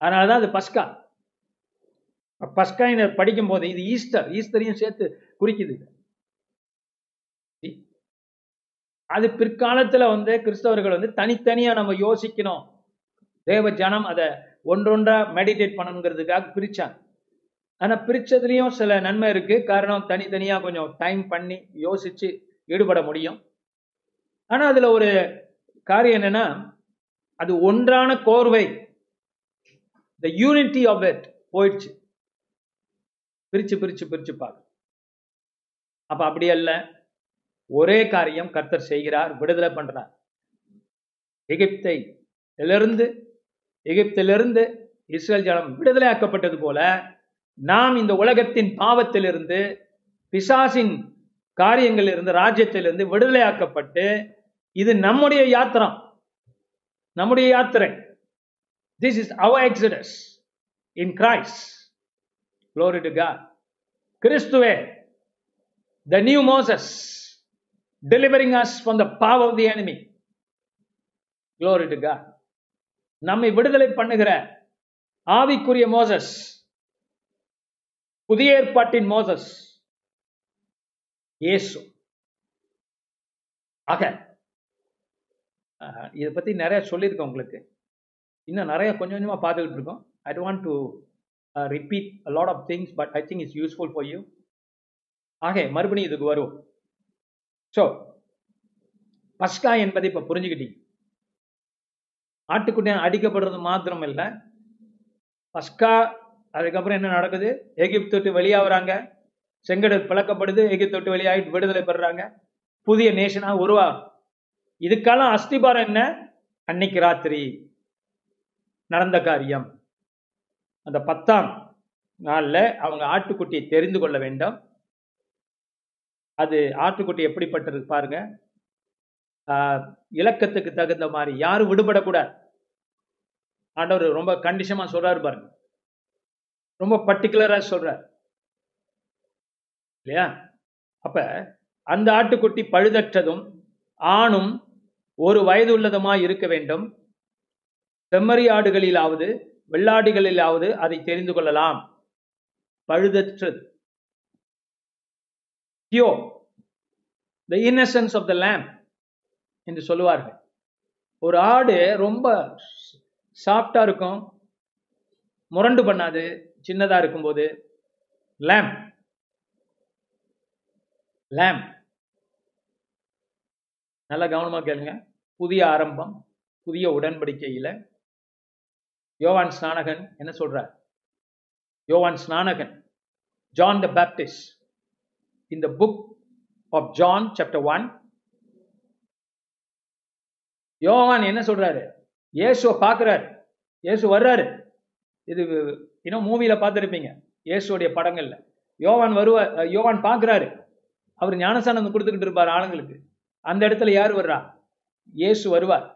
S3: அதனாலதான் அது பஸ்கா. பஸ்கா படிக்கும் போது இது ஈஸ்டர் ஈஸ்டரையும் சேர்த்து குறிக்குது. அது பிற்காலத்துல வந்து கிறிஸ்தவர்கள் வந்து தனித்தனியா நம்ம யோசிக்கணும். தேவ ஜனம் அதை ஒன்றொன்றா மெடிடேட் பண்ணணுங்கிறதுக்காக பிரிச்சாங்க. ஆனா பிரிச்சதுலயும் சில நன்மை இருக்கு. காரணம் தனித்தனியா கொஞ்சம் டைம் பண்ணி யோசிச்சு ஈடுபட முடியும். ஆனா அதுல ஒரு காரியம் என்னன்னா அது ஒன்றான கோர்வை த யூனிட்டி ஆஃப் இட் போயிடுச்சு. பிரிச்சு பிரிச்சு பிரிச்சு பார்க்க அப்ப அப்படி அல்ல. ஒரே காரியம் கர்த்தர் செய்கிறார் விடுதலை பண்றார். எகிப்தை இருந்து எகிப்திலிருந்து இஸ்ரேல் ஜனம் விடுதலை ஆக்கப்பட்டது போல நாம் இந்த உலகத்தின் பாவத்திலிருந்து பிசாசின் காரியங்களிலிருந்து ராஜ்யத்திலிருந்து விடுதலையாக்கப்பட்டு இது நம்முடைய யாத்திரம் நம்முடைய யாத்திரை. This is our exodus in Christ glory to God கிறிஸ்துவே the new Moses delivering us from the paw of the enemy glory to நம்மை விடுதலை பண்ணுகிற ஆவிக்குரிய மோசஸ் புதிய ஏற்பாட்டின் மோசஸ். இயேசு. ஆக இதை பத்தி நிறைய சொல்லியிருக்கேன் உங்களுக்கு. இன்னும் நிறைய கொஞ்சம் கொஞ்சமாக பார்த்துக்கிட்டு இருக்கோம். I want to repeat lot of things but I think is useful for you ஆக மறுபடியும் இதுக்கு வருவோம். ஸோ பஸ்கா என்பதை இப்போ புரிஞ்சுக்கிட்டீங்க. ஆட்டுக்குட்டி அடிக்கப்படுறது மாத்திரம் இல்லை பஸ்கா அதுக்கப்புறம் என்ன நடக்குது? எகிப்து விட்டு வெளியாகுறாங்க செங்கடல் பிளக்கப்படுது. எகிப்து விட்டு வெளியாகிட்டு விடுதலை பெறுறாங்க. புதிய நேஷனாக உருவாகும் இதுக்கெல்லாம் அஸ்திபாரம் என்ன? அன்னைக்கு ராத்திரி நடந்த காரியம். அந்த பத்தாம் நாளில் அவங்க ஆட்டுக்குட்டியை தெரிந்து கொள்ள வேண்டும். அது ஆட்டுக்குட்டி எப்படிப்பட்டது பாருங்க. இலக்கத்துக்கு தகுந்த மாதிரி யாரும் விடுபடக்கூடாது. ஆண்டவர் ரொம்ப கண்டிஷமாக சொல்றாரு பாருங்க. ரொம்ப பர்டிகுலரா சொல்றார். இல்லையா? அப்ப அந்த ஆட்டுக்குட்டி பழுதற்றதும் ஆணும் ஒரு வயது உள்ளதுமாய் இருக்க வேண்டும்? செம்மறி ஆடுகளிலாவது வெள்ளாடுகளிலாவது அதை தெரிந்து கொள்ளலாம். பழுதற்றது. Pure the innocence of the lamb என்று சொல்லுவார்கள். ஒரு ஆடு ரொம்ப சாஃப்டா இருக்கும் முரண்டு பண்ணாது சின்னதா இருக்கும்போது லேம் லேம் நல்லா கவனமா கேளுங்க. புதிய ஆரம்பம் புதிய உடன்படிக்கையில். யோவான் ஸ்நானகன் என்ன சொல்றார்? யோவான் ஸ்நானகன் ஜான் த பேப்டிஸ்ட் இந்த book of John chapter one யோவான் என்ன சொல்றாரு? இயேசுவை பார்க்குறாரு. இயேசு வர்றாரு. இது இன்னும் மூவியில் பார்த்துருப்பீங்க. இயேசுடைய படங்கள்ல. யோவான் வருவ யோவான் பார்க்குறாரு. அவர் ஞானசானந்தம் கொடுத்துக்கிட்டு இருப்பார் ஆளுங்களுக்கு. அந்த இடத்துல யார் வர்றா? இயேசு வருவார்.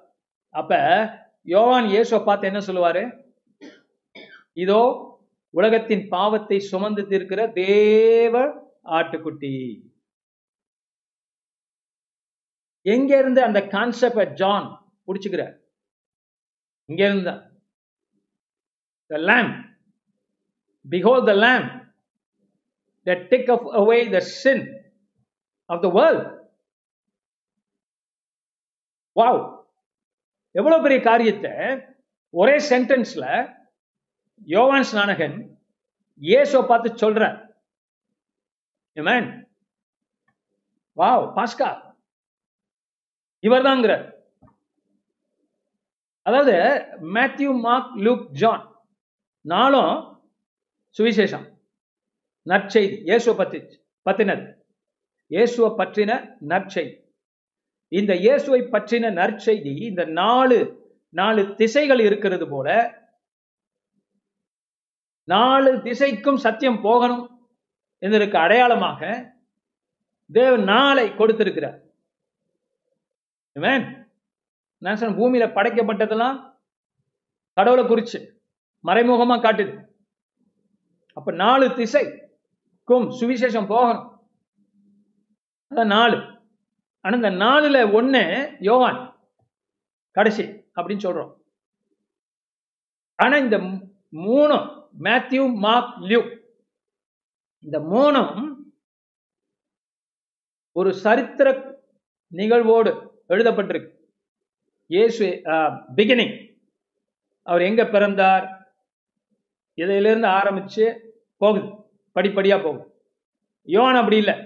S3: அப்ப யோவான் இயேசுவை பார்த்து என்ன சொல்லுவாரு? இதோ உலகத்தின் பாவத்தை சுமந்து தீர்க்கிற தேவ ஆட்டுக்குட்டி. எங்க இருந்து அந்த கான்செப்ட் ஜான் பிடிச்சுக்கிறார்? இங்க இருந்தா the behold the lamb that taketh away the sin of the world. Wow எவ்வளவு பெரிய காரியத்தை ஒரே சென்டென்ஸ்ல யோவான் ஸ்நானகன் இயேசுவை பார்த்து சொல்றார். வாவ் பாஸ்கா இவர்தாங்கிற அதாவது மேத்யூ மார்க் லூக் ஜான் நாளும் சுவிசேஷம். நற்செய்தி. இயேசுவை பற்றி பத்தினது. இயேசுவை பற்றின நற்செய்தி. இந்த இயேசுவை பற்றின நற்செய்தி இந்த நாலு நாலு திசைகள் இருக்கிறது போல நாலு திசைக்கும் சத்தியம் போகணும் இதற்கு அடையாளமாக தேவன் நாளை கொடுத்திருக்கிறார். நான் பூமியில படைக்கப்பட்டதெல்லாம் கடவுளை குறிச்சு மறைமுகமா காட்டுது. அப்ப நாலு திசைக்கும் சுவிசேஷம் போகணும். அதான் நாலு. ஆனா இந்த நாலுல ஒண்ணு யோவான். கடைசி அப்படின்னு சொல்றோம். ஆனா இந்த மூணும் மேத்யூ மார்க் லியூ. இந்த மூணும் ஒரு சரித்திர நிகழ்வோடு எழுதப்பட்டிருக்கு. இயேசு பிகினிங் அவர் எங்க பிறந்தார்? இதிலிருந்து ஆரம்பிச்சு போகுது. படிப்படியா போகுது. யோன் அப்படி இல்லை.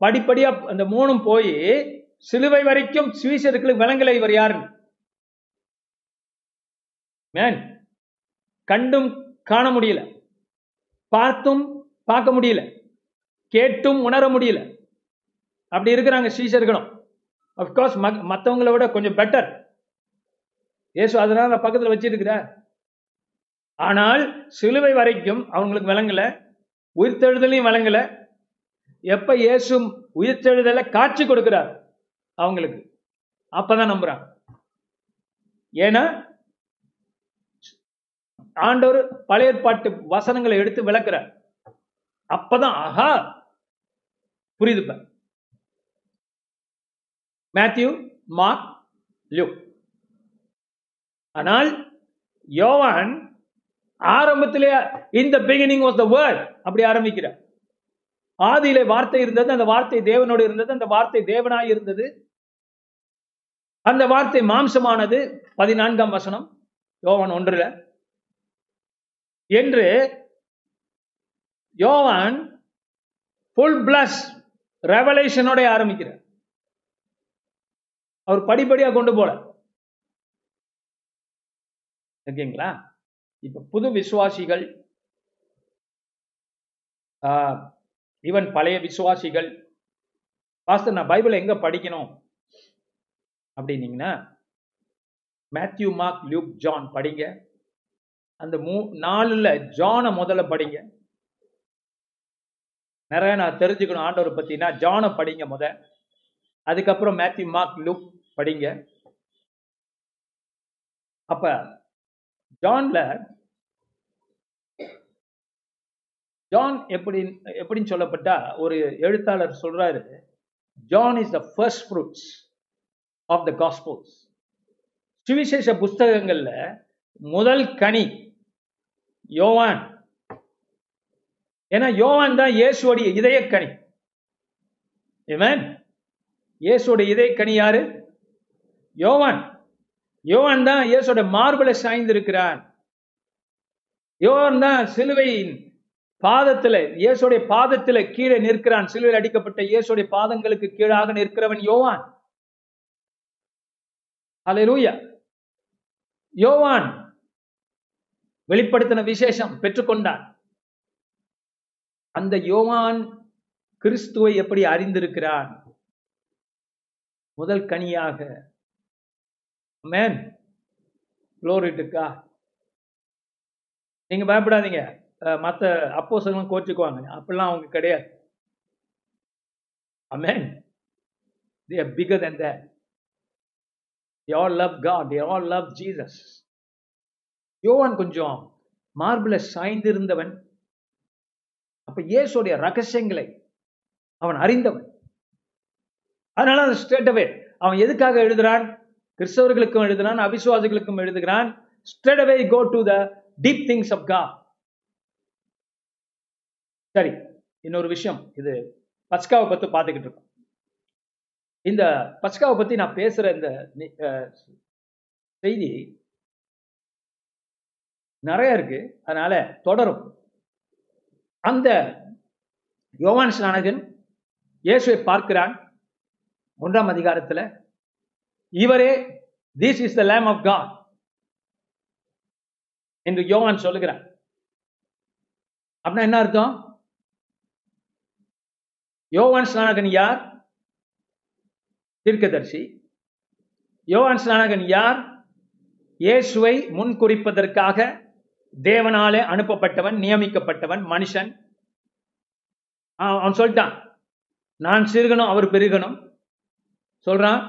S3: படிப்படியா அந்த மூணும் போய் சிலுவை வரைக்கும் சுவிசர்களுக்கு விளங்கலை இவர் யாருன்னு மேன் கண்டும் காண முடியல. பார்த்தும் பார்க்க முடியல. கேட்டும் உணர முடியல. அப்படி இருக்கிறாங்க ஸ்ரீசர்களும் அப்கோர்ஸ் மற்றவங்களை விட கொஞ்சம் பெட்டர் ஏசு அதனால பக்கத்தில் வச்சிருக்கிறார். ஆனால் சிலுவை வரைக்கும் அவங்களுக்கு விளங்கல உயிர்த்தெழுதலையும் விளங்கல. எப்ப இயேசும் உயிர்த்தெழுதலை காட்சி கொடுக்கிறார்? அவங்களுக்கு. அப்பதான் நம்புறாங்க ஏன்னா ஆண்டவர் பழைய பாட்டு வசனங்களை எடுத்து விளக்குறார். அப்பதான் ஆஹா! புரியுதுப்ப மேத்யூ மார்க் லியூ ஆனால் யோவான் ஆரம்பத்திலே இந்த பிகினிங் வாஸ் த வேர்ட் அப்படி ஆரம்பிக்கிறார். ஆதியிலே வார்த்தை இருந்தது அந்த வார்த்தை தேவனோடு இருந்தது அந்த வார்த்தை தேவனாய் இருந்தது. அந்த வார்த்தை மாம்சமானது பதினான்காம் வசனம் யோவான் ஒன்றுல. என்று யோவான் ஃபுல் பிளஸ் ரெவலேஷனோட ஆரம்பிக்கிறார். அவர் படிப்படியா கொண்டு போல. ஓகேங்களா? இப்போ புது விசுவாசிகள் ஈவன் பழைய விசுவாசிகள். பாஸ்டர் நான் பைபிளை எங்க படிக்கணும்? அப்படின்னீங்கன்னா மேத்யூ மார்க் லியூக் ஜான் படிங்க. அந்த மூ நாலுல ஜானை முதல்ல படிங்க. நிறைய நான் தெரிஞ்சுக்கணும் ஆண்டவரை பற்றினா ஜானை படிங்க முத. அதுக்கப்புறம் மேத்யூ மார்க் லுக் படிங்க. அப்ப ஜான்ல ஜான் எப்படி எப்படின்னு சொல்லப்பட்டா ஒரு எழுத்தாளர் சொல்றாரு John is the first fruits of the gospels சுவிசேஷ புஸ்தகங்கள்ல முதல் கனி யோவான். ஏன்னா யோவான் தான் இயேசுடைய இதயக்கனி ஏமேன் இயேசுடைய கனி யாரு? யோவான். யோவான் தான் இயேசுடைய மார்பலை சாய்ந்திருக்கிறான் யோவான் தான் சிலுவையின் பாதத்தில் இயேசுடைய பாதத்தில் கீழே நிற்கிறான். சிலுவையில் அடிக்கப்பட்ட இயேசுடைய பாதங்களுக்கு கீழாக நிற்கிறவன் யோவான். அலையூயா யோவான் வெளிப்படுத்தின விசேஷம் பெற்றுக்கொண்டான். அந்த யோவான் கிறிஸ்துவை எப்படி அறிந்திருக்கிறான் முதல் கனியாக. மேன் குளோரிட்டுக்கா நீங்க பயப்படாதீங்க. மற்ற அப்போசங்களும் கோச்சுக்குவாங்க அப்படிலாம் அவங்க கிடையாது. Amen they are bigger than that. They all love god. They all love jesus. யோவான் கொஞ்சம் மார்பிள சாய்ந்திருந்தவன். அப்ப இயேசுடைய ரகசியங்களை அவன் அறிந்தவன். அதனால அந்த ஸ்ட்ரெயிட்டவே அவன் எதுக்காக எழுதுறான்? கிறிஸ்தவர்களுக்கும் எழுதுறான் அவிசுவாசிகளுக்கும் எழுதுகிறான். Straightaway go to the deep things of God சரி இன்னொரு விஷயம். இது பச்காவை பத்தி பார்த்துக்கிட்டு இருக்கோம். இந்த பச்காவை பத்தி நான் பேசுற இந்த செய்தி நிறைய இருக்கு. அதனால தொடரும். அந்த யோவான் ஸ்நானகன் இயேசுவை பார்க்கிறான். ஒன்றாம் அதிகாரத்துல இவரே this is the lamb of God என்று யோவான் சொல்லுகிறான். அப்படின்னா என்ன அர்த்தம்? யோவான் ஸ்நானகன் யார்? தீர்க்கதர்சி. யோவான் ஸ்நானகன் யார்? இயேசுவை முன்குறிப்பதற்காக தேவனாலே அனுப்பப்பட்டவன் நியமிக்கப்பட்டவன் மனுஷன். அவன் சொல்லிட்டான் நான் சிறுகணும் அவர் பெருகணும் சொல்றான்.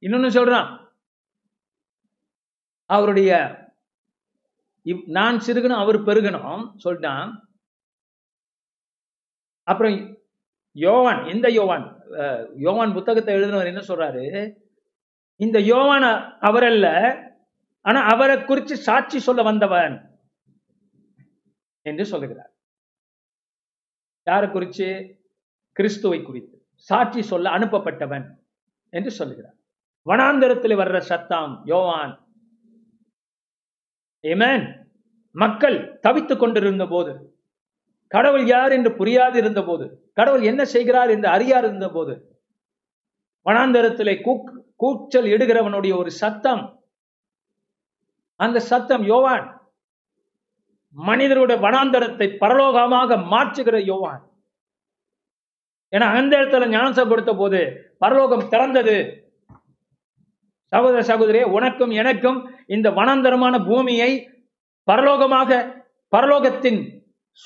S3: இன்னொன்னு சொல்றான் அவருடைய நான் சிறுகணும் அவர் பெருகணும் சொல்லிட்டான். அப்புறம் யோவான் இந்த யோவான் யோவான் புத்தகத்தை எழுதினவர் என்ன சொல்றாரு? இந்த யோவான் அவரல்ல ஆனா அவரை குறித்து சாட்சி சொல்ல வந்தவன் என்று சொல்லுகிறார். யாரை குறித்து கிறிஸ்துவை குறித்து. சாட்சி சொல்ல அனுப்பப்பட்டவன் என்று சொல்லுகிறார். வனாந்தரத்தில் வர்ற சத்தாம் யோவான். ஏமேன் மக்கள் தவித்துக் கொண்டிருந்த போது கடவுள் யார் என்று புரியாது இருந்த போது கடவுள் என்ன செய்கிறார் என்று அறியாது இருந்த போது வனாந்தரத்திலே கூச்சல் இடுகிறவனுடைய ஒரு சத்தம் அந்த சத்தம் யோவான் மனிதருடைய வனாந்தரத்தை பரலோகமாக மாற்றுகிற யோவான். ஏன்னா அந்த இடத்துல ஞானசம் கொடுத்த போது பரலோகம் திறந்தது. சகோதர சகோதரியே உனக்கும் எனக்கும் இந்த வனாந்தரமான பூமியை பரலோகமாக பரலோகத்தின்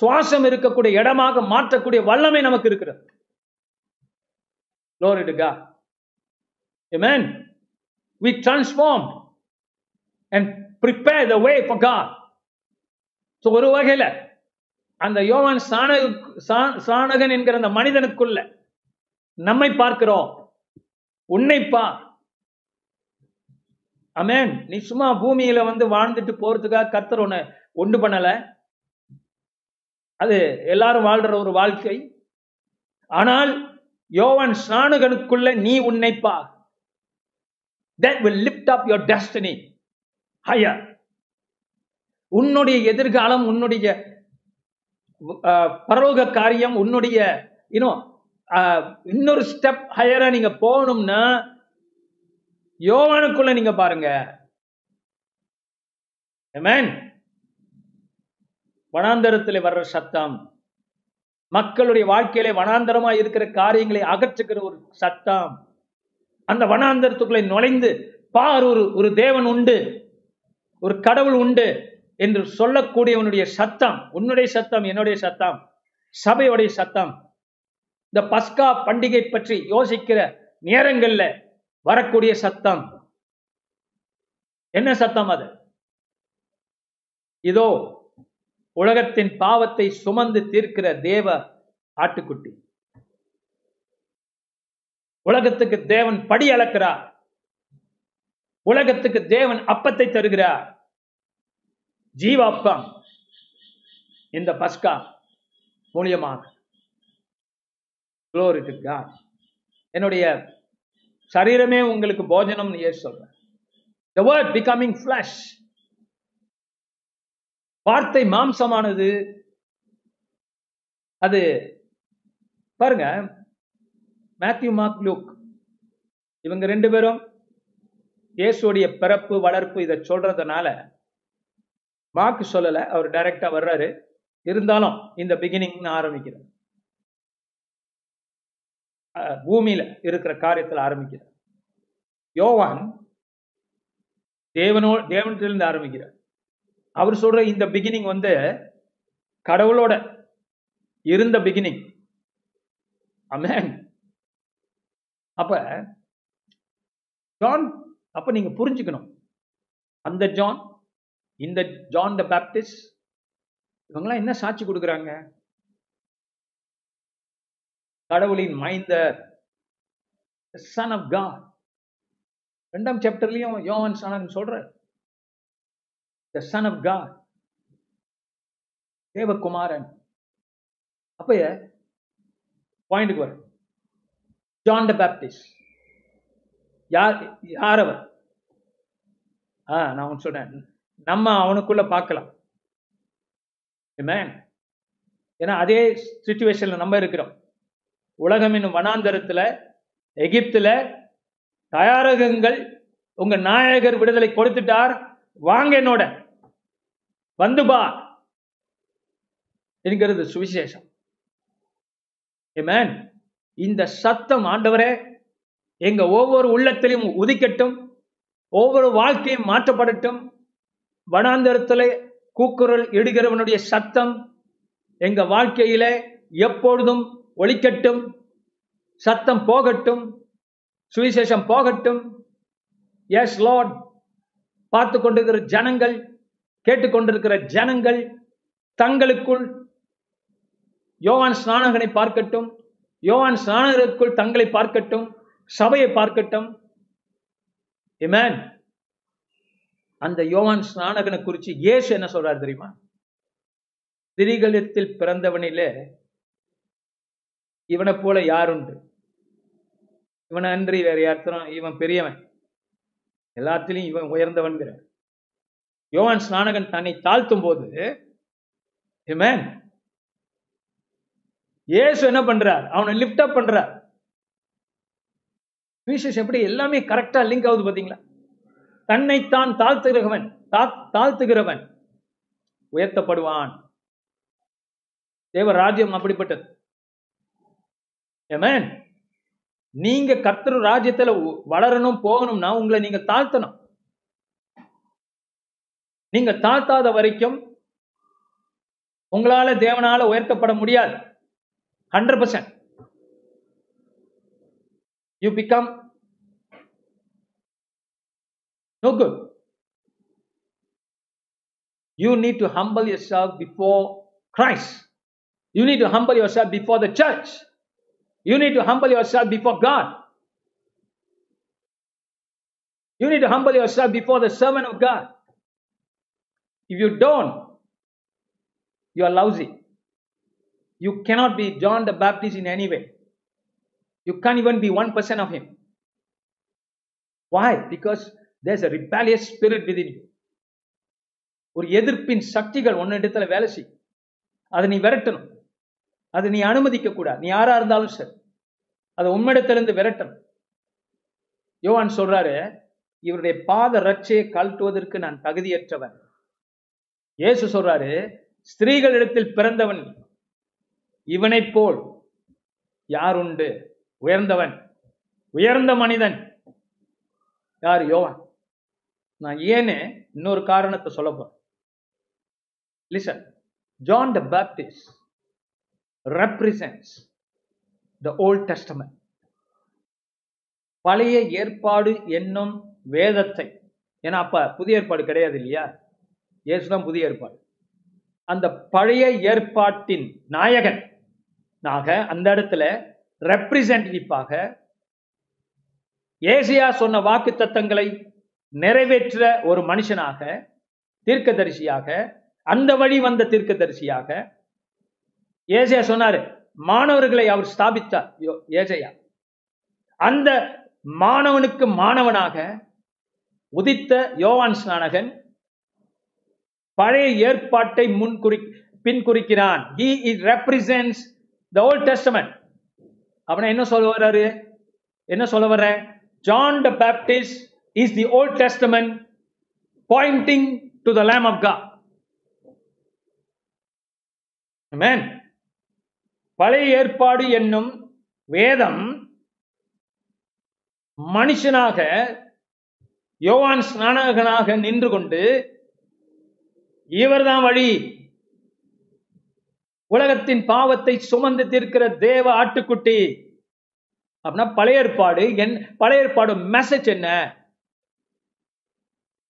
S3: சுவாசம் இருக்கக்கூடிய இடமாக மாற்றக்கூடிய வல்லமை நமக்கு இருக்கிறது Glory to God. Amen. We transformed and prepare the way for God. So ஒரு வகையில் அந்த யோவான் சாண சா- சாணகன் என்கிற அந்த மனிதனுக்குள்ள நம்மை பார்க்கிறோம் உன்னை பார் அமேன் நீ சும்மா பூமியில வந்து வாழ்ந்துட்டு போறதுக்காக கர்த்தர் உன்னை ஒன்று பண்ணலை அது எல்லாரும் வாழ்ற ஒரு வாழ்க்கை. ஆனால் யோவான் ஸ்நானகனுக்குள்ள நீ உன்னைப்பா. பார் that will lift up your destiny higher. உன்னுடைய எதிர்காலம் உன்னுடைய பரோக பரலோக காரியம் உன்னுடைய இன்னும் இன்னொரு ஸ்டெப் ஹையரா நீங்க போகணும்னா யோவானுக்குள்ள நீங்க பாருங்க. மேன் வனாந்தரத்தில் வர்ற சத்தம். மக்களுடைய வாழ்க்கையில வனாந்தரமா இருக்கிற காரியங்களை அகற்றுகிற ஒரு சத்தம். அந்த வனாந்தரத்துக்குள்ளே நுழைந்து பார் ஒரு ஒரு தேவன் உண்டு ஒரு கடவுள் உண்டு என்று சொல்லக்கூடியவனுடைய சத்தம் உன்னுடைய சத்தம் என்னுடைய சத்தம் சபையுடைய சத்தம். இந்த பஸ்கா பண்டிகை பற்றி யோசிக்கிற நேரங்கள்ல வரக்கூடிய சத்தம். என்ன சத்தம் அது? இதோ உலகத்தின் பாவத்தை சுமந்து தீர்க்கிற தேவ ஆட்டுக்குட்டி. உலகத்துக்கு தேவன் படி அளக்கிறார். உலகத்துக்கு தேவன் அப்பத்தை தருகிறார். ஜீவ அப்பம் இந்த பஸ்கா மூலியமாக. என்னுடைய சரீரமே உங்களுக்கு போஜனம் ஏ சொல்றேன் த வேர்ட் பிகமிங் ஃபிளாஷ் வார்த்தை மாம்சமானது. அது பாருங்க மேத்யூ மார்க் லூக் இவங்க ரெண்டு பேரும் இயேசுடைய பிறப்பு வளர்ப்பு இதை சொல்றதுனால மார்க் சொல்லல அவர் டைரக்டா வர்றாரு. இருந்தாலும் இந்த பிகினிங் ஆரம்பிக்கிறார். பூமியில இருக்கிற காரியத்தில் ஆரம்பிக்கிறார். யோவான் தேவனோ தேவனிலிருந்து ஆரம்பிக்கிறார். அவர் சொல்ற இந்த பிகினிங் வந்து கடவுளோட இருந்த பிகினிங் அமேன் அப்ப ஜான் அப்ப நீங்க புரிஞ்சுக்கணும். அந்த ஜான் இந்த ஜான் த பேப்டிஸ்ட் இவங்கெல்லாம் என்ன சாட்சி கொடுக்குறாங்க? கடவுளின் மைந்தர் சன் ஆஃப் காட் ரெண்டாம் சாப்டர்லயும் யோவான் சனன் சொல்ற த சன் ஆஃப் காட் தேவகுமாரன். அப்ப பாயிண்ட்டுக்கு வர ஜான் த பேப்டிஸ்ட் யார் யார் அவர்? ஆ நான் ஒன்று சொன்னேன் நம்ம அவனுக்குள்ள பார்க்கலாம். ஏன்னா அதே சுச்சுவேஷன்ல நம்ம இருக்கிறோம். உலகம் என்னும் வனாந்தரத்துல எகிப்துல தயாரகங்கள் உங்க நாயகர் விடுதலை கொடுத்துட்டார். வாங்க என்னோட. வந்து பா. என்கிறது சுவிசேஷம். Amen. இந்த சத்தம் ஆண்டவரே எங்க ஒவ்வொரு உள்ளத்திலும் உதிக்கட்டும் ஒவ்வொரு வாழ்க்கையும் மாற்றப்படட்டும். வனாந்தரத்தில் கூக்குரல் இடுகிறவனுடைய சத்தம் எங்க வாழ்க்கையில எப்பொழுதும் ஒழிக்கட்டும் சத்தம் போகட்டும். சுவிசேஷம் போகட்டும். எஸ் லார்ட் பார்த்து கொண்டிருக்கிற ஜனங்கள் கேட்டுக்கொண்டிருக்கிற ஜனங்கள் தங்களுக்குள் யோவான் ஸ்நானகனை பார்க்கட்டும் யோவான் ஸ்நானகருக்குள் தங்களை பார்க்கட்டும் சபையை பார்க்கட்டும். இமேன் அந்த யோவான் ஸ்நானகனை குறித்து இயேசு என்ன சொல்றாரு தெரியுமா? திரிகலத்தில் பிறந்தவனிலே இவனை போல யாருண்டு? இவனை அன்றி வேற யார்த்தரும் இவன் பெரியவன். எல்லாத்திலையும் இவன் உயர்ந்தவன்கிற. யோவான் ஸ்நானகன் தன்னை தாழ்த்தும் போது ஏசு என்ன பண்றார்? அவனை லிஃப்ட் அப் பண்றார். விசேஷ் எப்படி எல்லாமே கரெக்டா லிங்க் ஆகுது பாத்தீங்களா தன்னைத்தான் தாழ்த்துகிறவன் தாழ்த்துகிறவன் உயர்த்தப்படுவான். தேவ ராஜ்யம் அப்படிப்பட்டது. ஏமேன் நீங்க கர்த்தர் ராஜ்யத்துல வளரணும் போகணும்னா உங்களை நீங்க தாழ்த்தணும் நீங்க தாழ்த்தாத வரைக்கும் உங்களால தேவனால உயர்த்தப்பட முடியாது hundred percent you become no good you need to humble yourself before Christ you need to humble yourself before the church You need to humble yourself before God. You need to humble yourself before the servant of God. If you don't, you are lousy. You cannot be John the Baptist in any way. You can't even be 1% of him. Why? Because there's a rebellious spirit within you. ஒரு எதிர்ப்பின் சக்திகள் ஒன்னு இடத்துல வேலை செய்யும் அதை நீ விரட்டணும் அது நீ அனுமதிக்க கூடாது. நீ யாரா இருந்தாலும் சரி. அதை உண்மையிடத்திலிருந்து விரட்டணும். யோவான் சொல்றாரு இவருடைய பாத ரட்சையை கழட்டுவதற்கு நான் தகுதியற்றவன். இயேசு சொல்றாரு ஸ்திரீகளிடத்தில் பிறந்தவன் இவனைப் போல் யார் உண்டு உயர்ந்தவன் உயர்ந்த மனிதன். யார்? யோவான். நான் ஏன்னு இன்னொரு காரணத்தை சொல்ல போறேன். Listen John the Baptist represents the old testament. பழைய ஏற்பாடு என்னும் வேதத்தை ஏன்னா அப்ப புதிய ஏற்பாடு கிடையாது இல்லையா? இயேசுதான் புதிய ஏற்பாடு. அந்த பழைய ஏற்பாட்டின் நாயகன் நாக அந்த இடத்துல ரெப்ரசன்டேட்டிவாக ஏசியா சொன்ன வாக்கு தத்தங்களை நிறைவேற்ற ஒரு மனுஷனாக தீர்க்கதரிசியாக அந்த வழி வந்த தீர்க்கதரிசியாக ஏசையா சொன்னாரு மாணவர்களை அவர் ஸ்தாபித்தார். யோ- ஏசையா. அந்த மாணவனுக்கு மாணவனாக உதித்த யோவான் ஸ்நானகன் பழைய ஏற்பாட்டை முன் குறி பின் குறிக்கிறான். He it represents the old testament. அவனை என்ன சொல்ல வர்றாரு? என்ன சொல்ல வர்ற John the Baptist is the Old Testament pointing to the lamb of god. Man பழைய ஏற்பாடு என்னும் வேதம் மனுஷனாக யோவான் ஸ்நானகனாக நின்று கொண்டு இவர்தான் வழி. உலகத்தின் பாவத்தை சுமந்து தீர்க்கிற தேவ ஆட்டுக்குட்டி. அப்படின்னா பழைய ஏற்பாடு என் பழைய ஏற்பாடு மெசேஜ் என்ன?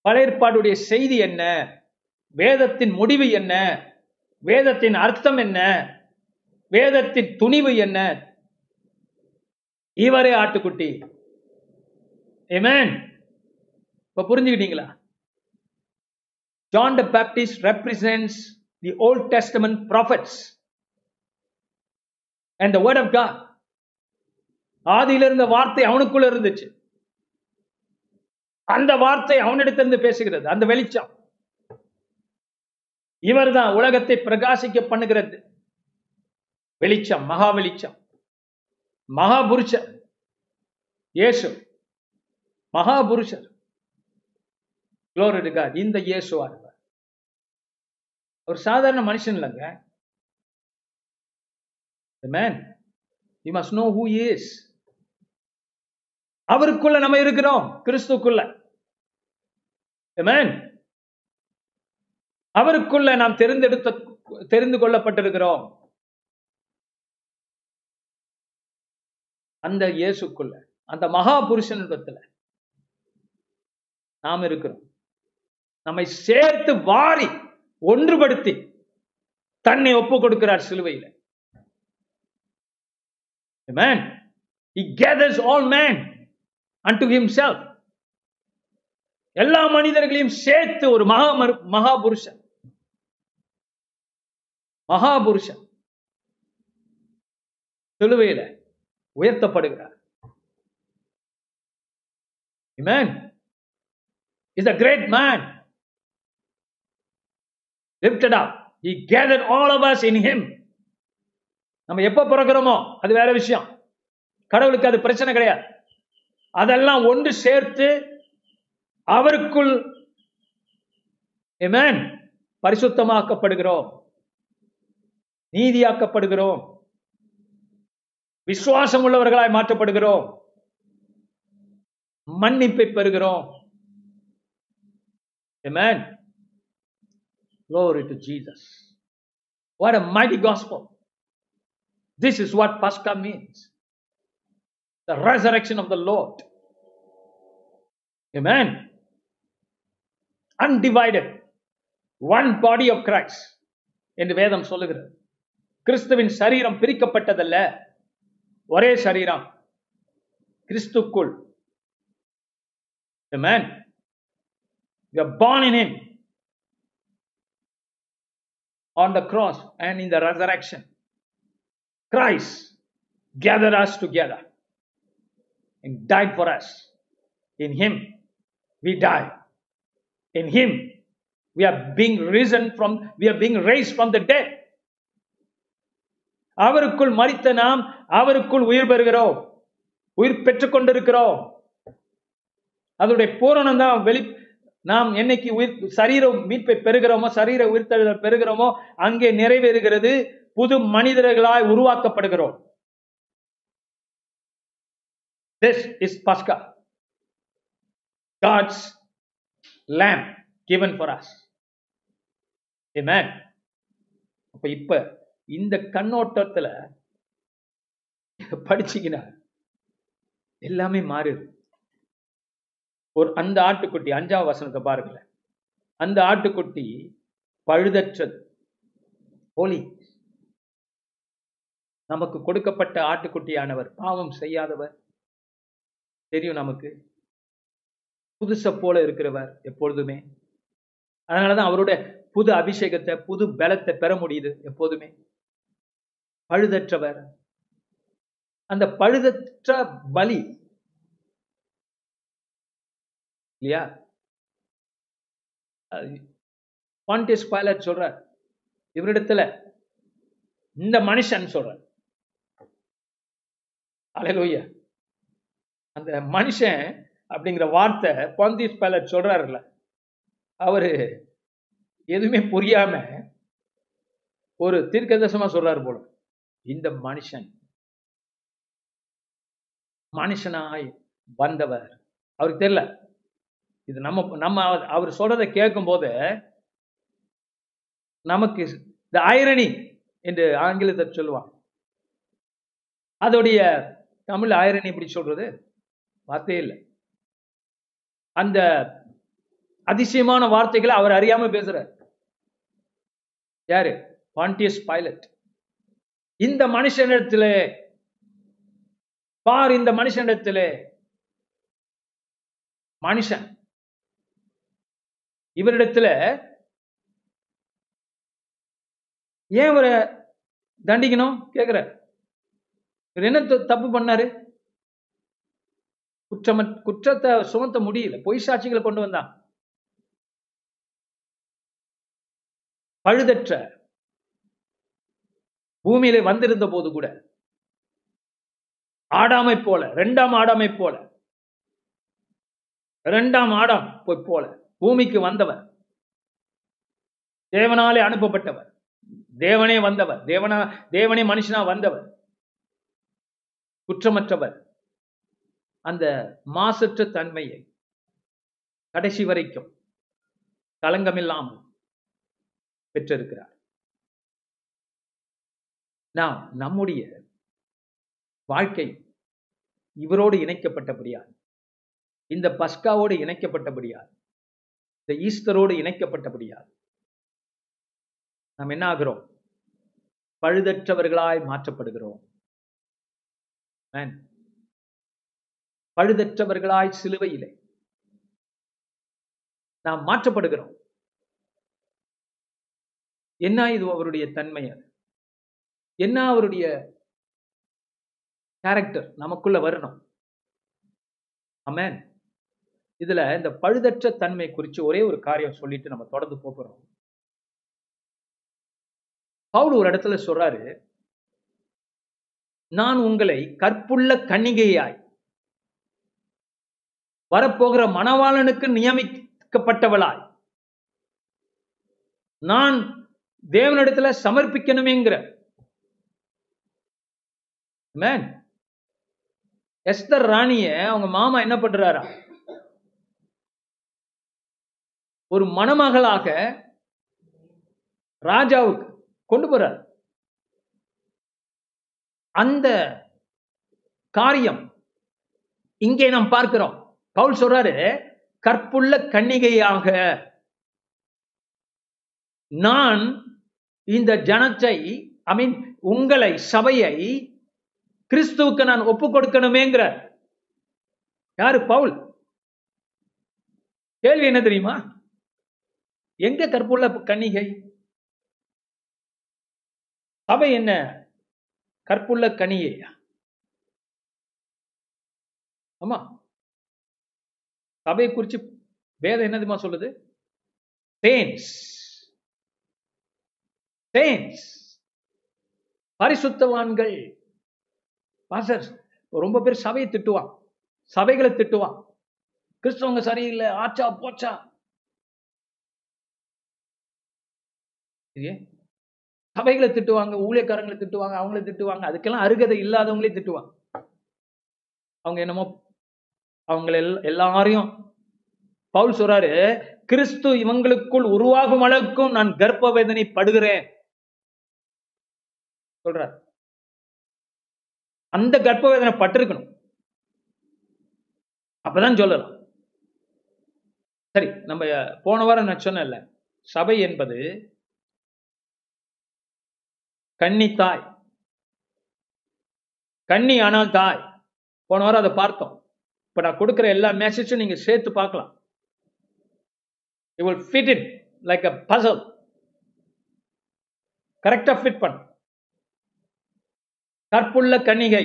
S3: பழைய ஏற்பாடுடைய செய்தி என்ன? வேதத்தின் முடிவு என்ன? வேதத்தின் அர்த்தம் என்ன? வேதத்தின் துணிவு என்ன? இவரே ஆட்டுக்குட்டி. ஏமேன் இப்ப புரிஞ்சுக்கிட்டீங்களா? John the Baptist represents the Old Testament prophets. And the word of God. ஆதியில இருந்த வார்த்தை அவனுக்குள்ள இருந்துச்சு. அந்த வார்த்தை அவனிடத்திலிருந்து பேசுகிறது. அந்த வெளிச்சம். இவர்தான் உலகத்தை பிரகாசிக்க பண்ணுகிறது. வெளிச்சம் மகா வெளிச்சம். மகாபுருஷர் இயேசு. மகாபுருஷர் Glory இந்த இயேசுவா இருப்பார் ஒரு சாதாரண மனுஷன் இல்லைங்க. Man you must know who is அவருக்குள்ள நம்ம இருக்கிறோம். கிறிஸ்துக்குள்ள. மேன் அவருக்குள்ள நாம் தெரிந்தெடுத்த தெரிந்து கொள்ளப்பட்டிருக்கிறோம். அந்த இயேசுக்குள்ள அந்த மகா புருஷனிடத்துல நாம் இருக்கிறோம். நம்மை சேர்த்து வாரி ஒன்றுபடுத்தி தன்னை ஒப்பு கொடுக்கிறார் சிலுவையில். Amen. He gathers all men unto himself. எல்லா மனிதர்களையும் சேர்த்து ஒரு மகா மரு- மகாபுருஷன் மகாபுருஷன் சிலுவையில. உயர்த்தப்படுகிறார் Amen. He's a great man. Lifted up. He gathered all of us in him. நம்ம எப்ப பிறக்கிறோமோ அது வேற விஷயம் கடவுளுக்கு அது பிரச்சனை கிடையாது அதெல்லாம் ஒன்று சேர்த்து அவருக்குள் பரிசுத்தமாக்கப்படுகிறோம் நீதியாக்கப்படுகிறோம் விசுவாசம் உள்ளவர்களாய் மாற்றப்படுகிறோம் மன்னிப்பை பெறுகிறோம் Amen. Glory to Jesus. What a mighty gospel. This is what Pascha means. The resurrection of the Lord. Amen. Undivided. One body of Christ. என்று வேதம் சொல்லுகிறது கிறிஸ்துவின் சரீரம் பிரிக்கப்பட்டதல்ல ஒரே சரீரம் கிறிஸ்துக்குள் Amen. We are born in Him on the cross and in the resurrection. Christ gathered us together and died for us. In Him, we die. In Him, we are being risen from, we are being raised from the dead. அவருக்குள் மறித்த நாம் அவருக்குள் உயிர் பெறுகிறோம். உயிர் பெற்றுக் கொண்டிருக்கிறோம் அதனுடைய பூரணம் தான் வெளி நாம் என்னைக்கு உயிர் சரீர மீட்பை பெறுகிறோமோ சரீர உயிர்த்தழுதல் பெறுகிறோமோ அங்கே நிறைவேறுகிறது. புது மனிதர்களாய் உருவாக்கப்படுகிறோம். திஸ் இஸ் பஸ்கா God's lamb given for us அப்ப இப்ப இந்த கண்ணோட்டத்துல படிச்சீங்கன்னா எல்லாமே மாறுது ஒரு அந்த ஆட்டுக்குட்டி அஞ்சாவது வசனத்தை பாருங்களேன். அந்த ஆட்டுக்குட்டி பழுதற்றது. போலி. நமக்கு கொடுக்கப்பட்ட ஆட்டுக்குட்டியானவர் பாவம் செய்யாதவர். தெரியும் நமக்கு. புதுசை போல இருக்கிறவர் எப்பொழுதுமே. அதனாலதான் அவருடைய புது அபிஷேகத்தை புது பலத்தை பெற முடியுது எப்போதுமே பழுதற்றவர். அந்த பழுதற்ற பலி. இல்லையா? பாண்டியஸ் பைலட் சொல்றார். இவரிடத்துல இந்த மனுஷன் சொல்ற அலையிலோய்யா அந்த மனுஷன் அப்படிங்கிற வார்த்தை பாந்தியஸ் பைலட் சொல்றாருல்ல. அவரு எதுவுமே புரியாம ஒரு தீர்க்கதசமா சொல்றாரு போல. இந்த மனுஷன் மனுஷனாய் வந்தவர். அவருக்கு தெரியல. இது நம்ம நம்ம அவர் சொல்றதை கேட்கும் போது நமக்கு த ஐரணி என்று ஆங்கிலத்தை சொல்லுவான் அதோடைய தமிழ் ஐரணி இப்படி சொல்றது? வார்த்தையே இல்லை. அந்த அதிசயமான வார்த்தைகளை அவர் அறியாம பேசுறார். யாரு? Pontius Pilate. இந்த மனுஷனிடத்திலே பார் இந்த மனுஷனிடத்திலே. மனுஷன். இவரிடத்துல ஏன் இவரை தண்டிக்கணும்? கேக்குற இவர் என்ன தப்பு பண்ணாரு? குற்றம குற்றத்தை சுமத்த முடியல. பொய் சாட்சிகளை கொண்டு வந்தான். பழுதற்ற பூமியில வந்திருந்த போது கூட. ஆடாமை போல இரண்டாம் ஆடாமை போல. ரெண்டாம் ஆடாம் போய் போல. பூமிக்கு வந்தவர். தேவனாலே அனுப்பப்பட்டவர். தேவனே வந்தவர். தேவனா தேவனே மனுஷனா வந்தவர். குற்றமற்றவர். அந்த மாசற்ற தன்மையை கடைசி வரைக்கும் களங்கமில்லாமல் பெற்றிருக்கிறார். நாம் நம்முடைய வாழ்க்கை இவரோடு இணைக்கப்பட்டபடியால் இந்த பஸ்காவோடு இணைக்கப்பட்டபடியால் இந்த ஈஸ்டரோடு இணைக்கப்பட்டபடியால் நாம் என்ன ஆகிறோம் பழுதற்றவர்களாய் மாற்றப்படுகிறோம். பழுதற்றவர்களாய் சிலுவையிலே நாம் மாற்றப்படுகிறோம். என்ன இது அவருடைய தன்மை அது? என்ன அவருடைய கேரக்டர் நமக்குள்ள வரணும். ஆமென் இதுல இந்த பழுதற்ற தன்மை குறித்து ஒரே ஒரு காரியம் சொல்லிட்டு நம்ம தொடர்ந்து போகிறோம் பவுல் ஒரு இடத்துல சொல்றாரு நான் உங்களை கற்புள்ள கன்னிகையாய் வரப்போகிற மணவாளனுக்கு நியமிக்கப்பட்டவளாய் நான் தேவனிடத்துல சமர்ப்பிக்கணுமேங்கிற மேன் எஸ்தர் ராணிய அவங்க மாமா என்ன பண்றாரா? ஒரு மணமகளாக ராஜாவுக்கு கொண்டு போறார். அந்த காரியம் இங்கே நாம் பார்க்கிறோம். பவுல் சொல்றாரு கற்புள்ள கன்னிகையாக நான் இந்த ஜனத்தை ஐ மீன் உங்களை சபையை கிறிஸ்துவுக்கு நான் ஒப்பு கொடுக்கணுமேங்கிற. யாரு? பவுல். கேள்வி என்ன தெரியுமா? எங்க கற்புள்ள கன்னிகை? அவை என்ன? கற்புள்ள கனியையா ஆமா. சபையை குறிச்சு வேதம் என்னதுமா சொல்லுது? saints. பரிசுத்தவான்கள். பாஸ்டர் ரொம்ப பேர் சபையை திட்டுவான். சபைகளை திட்டுவான். கிறிஸ்தவங்க சரியில்லை ஆச்சா போச்சா. சபைகளை திட்டுவாங்க ஊழியக்காரங்களை திட்டுவாங்க அவங்கள திட்டுவாங்க. அதுக்கெல்லாம் அருகதை இல்லாதவங்களே திட்டுவாங்க அவங்க என்னமோ அவங்கள எல்- எல்லாரையும் பவுல் சொல்றாரு கிறிஸ்து இவங்களுக்குள் உருவாகும் அளவுக்கும் நான் கர்ப்ப வேதனை படுகிறேன் சொல்றார். அந்த கர்ப்ப வேதனை பட்டிருக்கணும். அப்பதான் சொல்லலாம். சரி நம்ம போன வாரம் நான் சொன்னேன்ல சபை என்பது கன்னி தாய். கன்னி ஆனால் தாய். போன வாரம் அதை பார்த்தோம். இப்ப நான் கொடுக்குற எல்லா மெசேஜும் நீங்க சேர்த்து பார்க்கலாம். You will fit it like a puzzle கரெக்டா ஃபிட் பண்ண. கற்புள்ள கன்னிகை.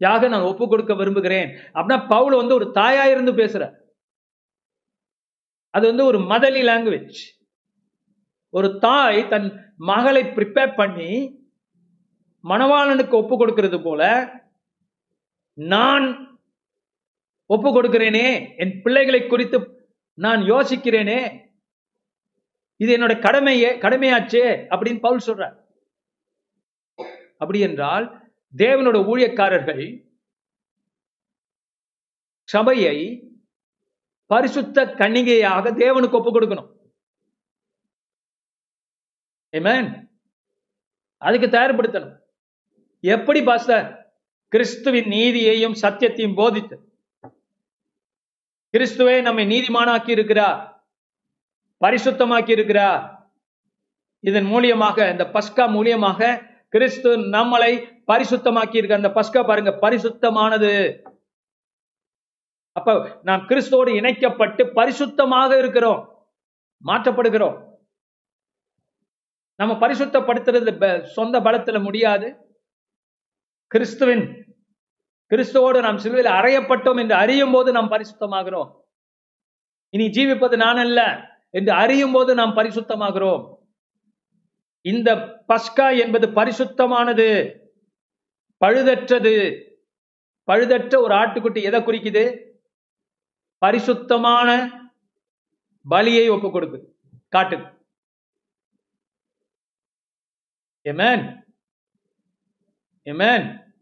S3: யாக நான் ஒப்பு கொடுக்க விரும்புகிறேன். அப்படின்னா பவுல் வந்து ஒரு தாயா இருந்து பேசுற அது வந்து ஒரு மதலி லாங்குவேஜ் ஒரு தாய் தன் மகளை ப்ரிப்பேர் பண்ணி மணவாளனுக்கு ஒப்பு கொடுக்கிறது போல நான் ஒப்பு கொடுக்கிறேனே என் பிள்ளைகளை குறித்து நான் யோசிக்கிறேனே இது என்னோட கடமையே கடமையாச்சே அப்படின்னு பவுல் சொல்றார். அப்படி என்றால் தேவனோட ஊழியக்காரர்கள் சபையை பரிசுத்த கன்னிகையாக தேவனுக்கு ஒப்பு கொடுக்கணும். அதுக்கு தயார்படுத்தணும். எப்படி பாஸ்டர்? கிறிஸ்துவின் நீதியையும் சத்தியத்தையும் போதித்து. கிறிஸ்துவே நம்மை நீதிமானாக்கி இருக்கிறார் பரிசுத்தமாக்கி இருக்கிறார் இதன் மூலியமாக இந்த பஸ்கா மூலியமாக கிறிஸ்து நம்மளை பரிசுத்தமாக்கி இருக்க அந்த பஸ்கா பாருங்க பரிசுத்தமானது. அப்ப நாம் கிறிஸ்துவோடு இணைக்கப்பட்டு பரிசுத்தமாக இருக்கிறோம். மாற்றப்படுகிறோம். நம்ம பரிசுத்தப்படுத்துறது சொந்த பலத்துல முடியாது. கிறிஸ்துவின் கிறிஸ்துவோடு நாம் சிலுவையில் அறையப்பட்டோம் என்று அறியும் போது நாம் பரிசுத்தமாகிறோம். இனி ஜீவிப்பது நான் அல்ல என்று அறியும் போது நாம் பரிசுத்தமாகிறோம். இந்த பஸ்கா என்பது பரிசுத்தமானது. பழுதற்றது. பழுதற்ற ஒரு ஆட்டுக்குட்டி எதை குறிக்குது? பரிசுத்தமான பலியை ஒப்பு கொடுக்கு காட்டுது. எமேன் எமேன்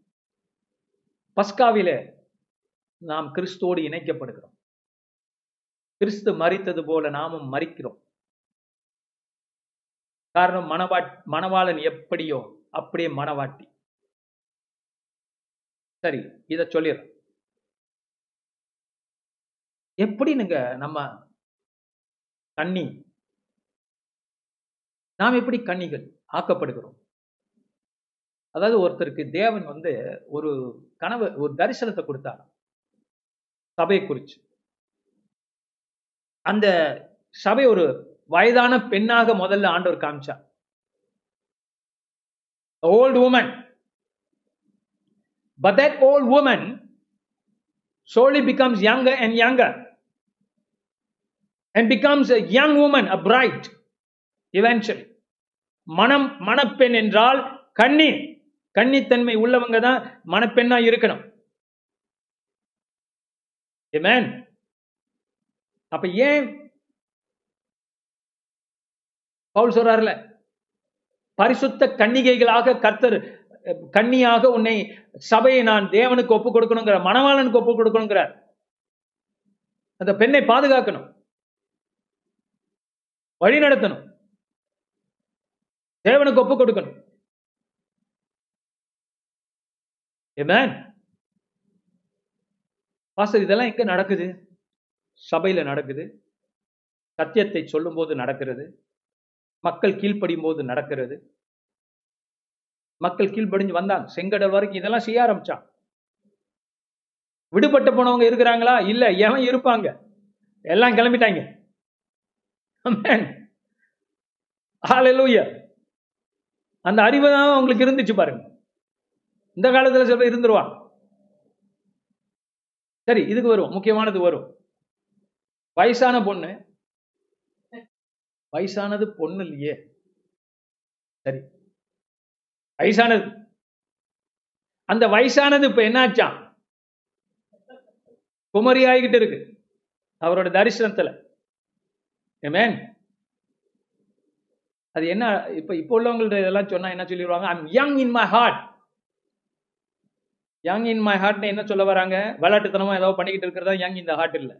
S3: பஸ்காவில நாம் கிறிஸ்துவோடு இணைக்கப்படுகிறோம். கிறிஸ்து மறித்தது போல நாமும் மறிக்கிறோம் காரணம் மணவா மணவாளன் எப்படியோ அப்படியே மணவாட்டி சரி இத சொல்லிடுறேன் எப்படினுங்க நம்ம கண்ணி நாம் எப்படி கன்னிகள் ஆக்கப்படுகிறோம்? அதாவது ஒருத்தருக்கு தேவன் வந்து ஒரு கனவு ஒரு தரிசனத்தை கொடுத்தார். சபையை குறிச்சு. அந்த சபை ஒரு வயதான பெண்ணாக முதல்ல ஆண்டவர் காமிச்சா old woman but that old woman slowly becomes younger and younger and becomes a young woman, a bride, மனம் மணப்பெண் என்றால் கண்ணி கண்ணித்தன்மை உள்ளவங்க தான் மணப்பெண்ணா இருக்கணும் அப்ப ஏன் பவுல் சொல்றாருல பரிசுத்த கன்னிகைகளாக கர்த்தர் கண்ணியாக உன்னை சபையை நான் தேவனுக்கு ஒப்பு கொடுக்கணுங்கிற மணவாளனுக்கு ஒப்பு கொடுக்கணுங்கிறார் அந்த பெண்ணை பாதுகாக்கணும். வழி நடத்தணும். தேவனுக்கு ஒப்பு கொடுக்கணும். பாஸ்டர் இதெல்லாம் எங்க நடக்குது? சபையில நடக்குது. சத்தியத்தை சொல்லும் போது நடக்கிறது. மக்கள் கீழ்ப்படியும் போது நடக்கிறது. மக்கள் கீழ்ப்படிஞ்சு வந்தாங்க செங்கடல் வரைக்கும் இதெல்லாம் செய்ய ஆரம்பிச்சான். விடுபட்டு போனவங்க இருக்கிறாங்களா? இல்ல எவன் இருப்பாங்க? எல்லாம் கிளம்பிட்டாங்க. அந்த அறிவு தான் அவங்களுக்கு இருந்துச்சு பாருங்க. இந்த காலத்துல சில பேர் இருந்துருவான் சரி இதுக்கு வரும். முக்கியமானது வரும். வயசான பொண்ணு வயசானது பொண்ணு இல்லையே? சரி. வயசானது. அந்த வயசானது இப்ப என்னாச்சான் குமரி ஆகிக்கிட்டு இருக்கு. அவரோட தரிசனத்துல. ஏமேன் அது என்ன இப்ப இப்ப உள்ளவங்கள்ட்ட இதெல்லாம் சொன்னா என்ன சொல்லிடுவாங்க I'm young in my heart young in my ஹார்ட்னு என்ன சொல்ல வராங்க? விளையாட்டுத்தனமா ஏதோ பண்ணிக்கிட்டு இருக்கிறதா? யங் இந்த ஹார்ட் இல்லை.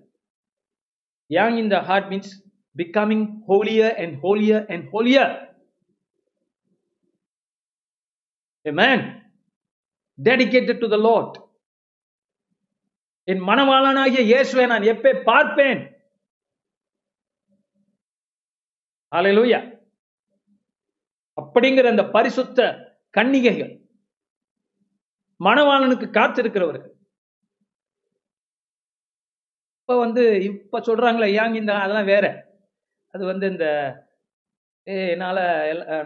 S3: Young in the heart means becoming holier and holier and holier Amen. Dedicated to the Lord. என் மனவாளனாகிய இயேசுவை நான் எப்பே பார்ப்பேன் Hallelujah. அப்படிங்கிற அந்த பரிசுத்த கன்னிகைகள் மணவாளனுக்கு காத்திருக்கிறவர்கள் இப்ப வந்து இப்ப சொல்றாங்களே ஏங்க இந்த அதெல்லாம் வேற அது வந்து இந்த ஏ என்னால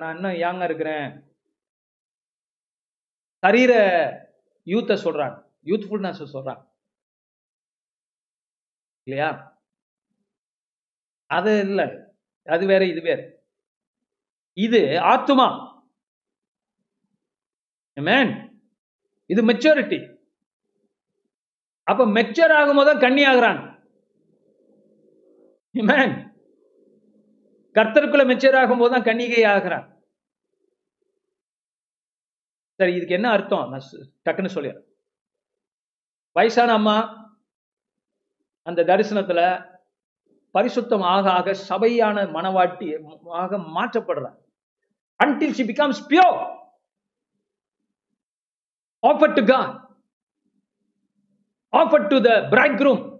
S3: நான் இன்னும் யாங்க இருக்கிறேன். சரீர யூத்தை சொல்றாங்க. யூத்ஃபுல்னஸ் சொல்கிறான் இல்லையா? அது இல்லை. அது வேற இது வேற. இது ஆத்துமா. மேன் இது மெச்சூரிட்டி அப்ப மெச்சூர் ஆகும்போது தான் கண்ணி ஆகுறாங்க மேன் கர்த்தருக்குள்ள மெச்சூர் ஆகும்போது தான் கன்னிகை ஆகிறார் சரி இதுக்கு என்ன அர்த்தம்? நான் டக்குன்னு சொல்லிடுறேன். வயசான அம்மா அந்த தரிசனத்துல பரிசுத்தம் ஆக ஆக சபையான மனவாட்டி ஆக மாற்றப்படுறார் until she pure offer to to offer to the the bridegroom.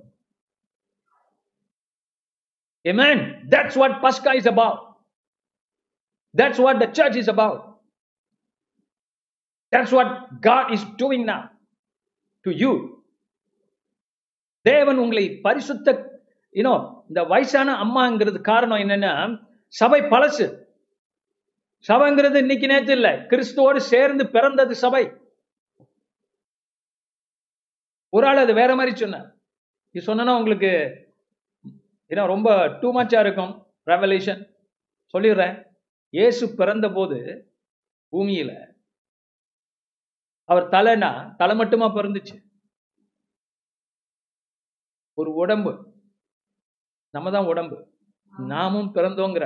S3: Amen. That's what pascha is about. That's what the church is about. That's what God is doing now to you. தேவன் உங்களை பரிசுத்த you know இந்த வயசான அம்மாங்கிறது காரணம் என்னன்னா சபை பழசு. சபைங்கிறது இன்னைக்கு நேற்று இல்லை. கிறிஸ்துவோடு சேர்ந்து பிறந்தது சபை. ஒரு ஆள் அது வேற மாதிரி சொன்னார். இது சொன்னா உங்களுக்கு ஏன்னா ரொம்ப டூ மச்சாக இருக்கும். ரெவலேஷன் சொல்லிடுறேன். இயேசு பிறந்த போது பூமியில அவர் தலைனா தலை மட்டுமா பிறந்துச்சு? ஒரு உடம்பு. நம்ம தான் உடம்பு. நாமும் பிறந்தோங்கிற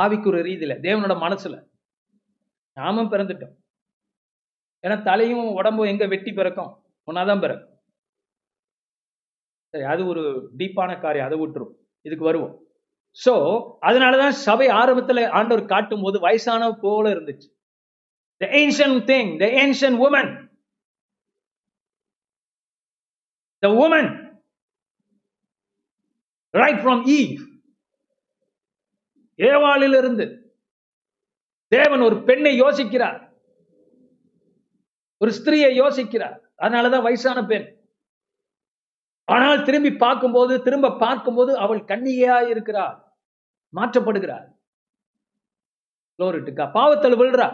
S3: ஆவிக்குற ரீதியில தேவனோட மனசுல நாமும் பிறந்துட்டோம். ஏன்னா தலையும் உடம்பும் எங்க வெட்டி பிறக்கும்? ஒன்னாதான் பிறக்கும். சரி அது ஒரு டீப்பான காரியம் அதை விட்டுரும். இதுக்கு வருவோம். சோ அதனாலதான் சபை ஆரம்பத்தில் ஆண்டவர் காட்டும் போது வயசான போல இருந்துச்சு. The ancient thing the ancient woman the woman right from eve. ஏவாளிலிருந்து தேவன் ஒரு பெண்ணை யோசிக்கிறார். ஒரு ஸ்திரியை யோசிக்கிறார். அதனாலதான் வயசான பெண். ஆனால் திரும்பி பார்க்கும்போது திரும்ப பார்க்கும்போது அவள் கன்னிகையா இருக்கிறாள் மாற்றப்படுகிறாள் குளோரிட்டுக்கா பாவத்தில் விழுறா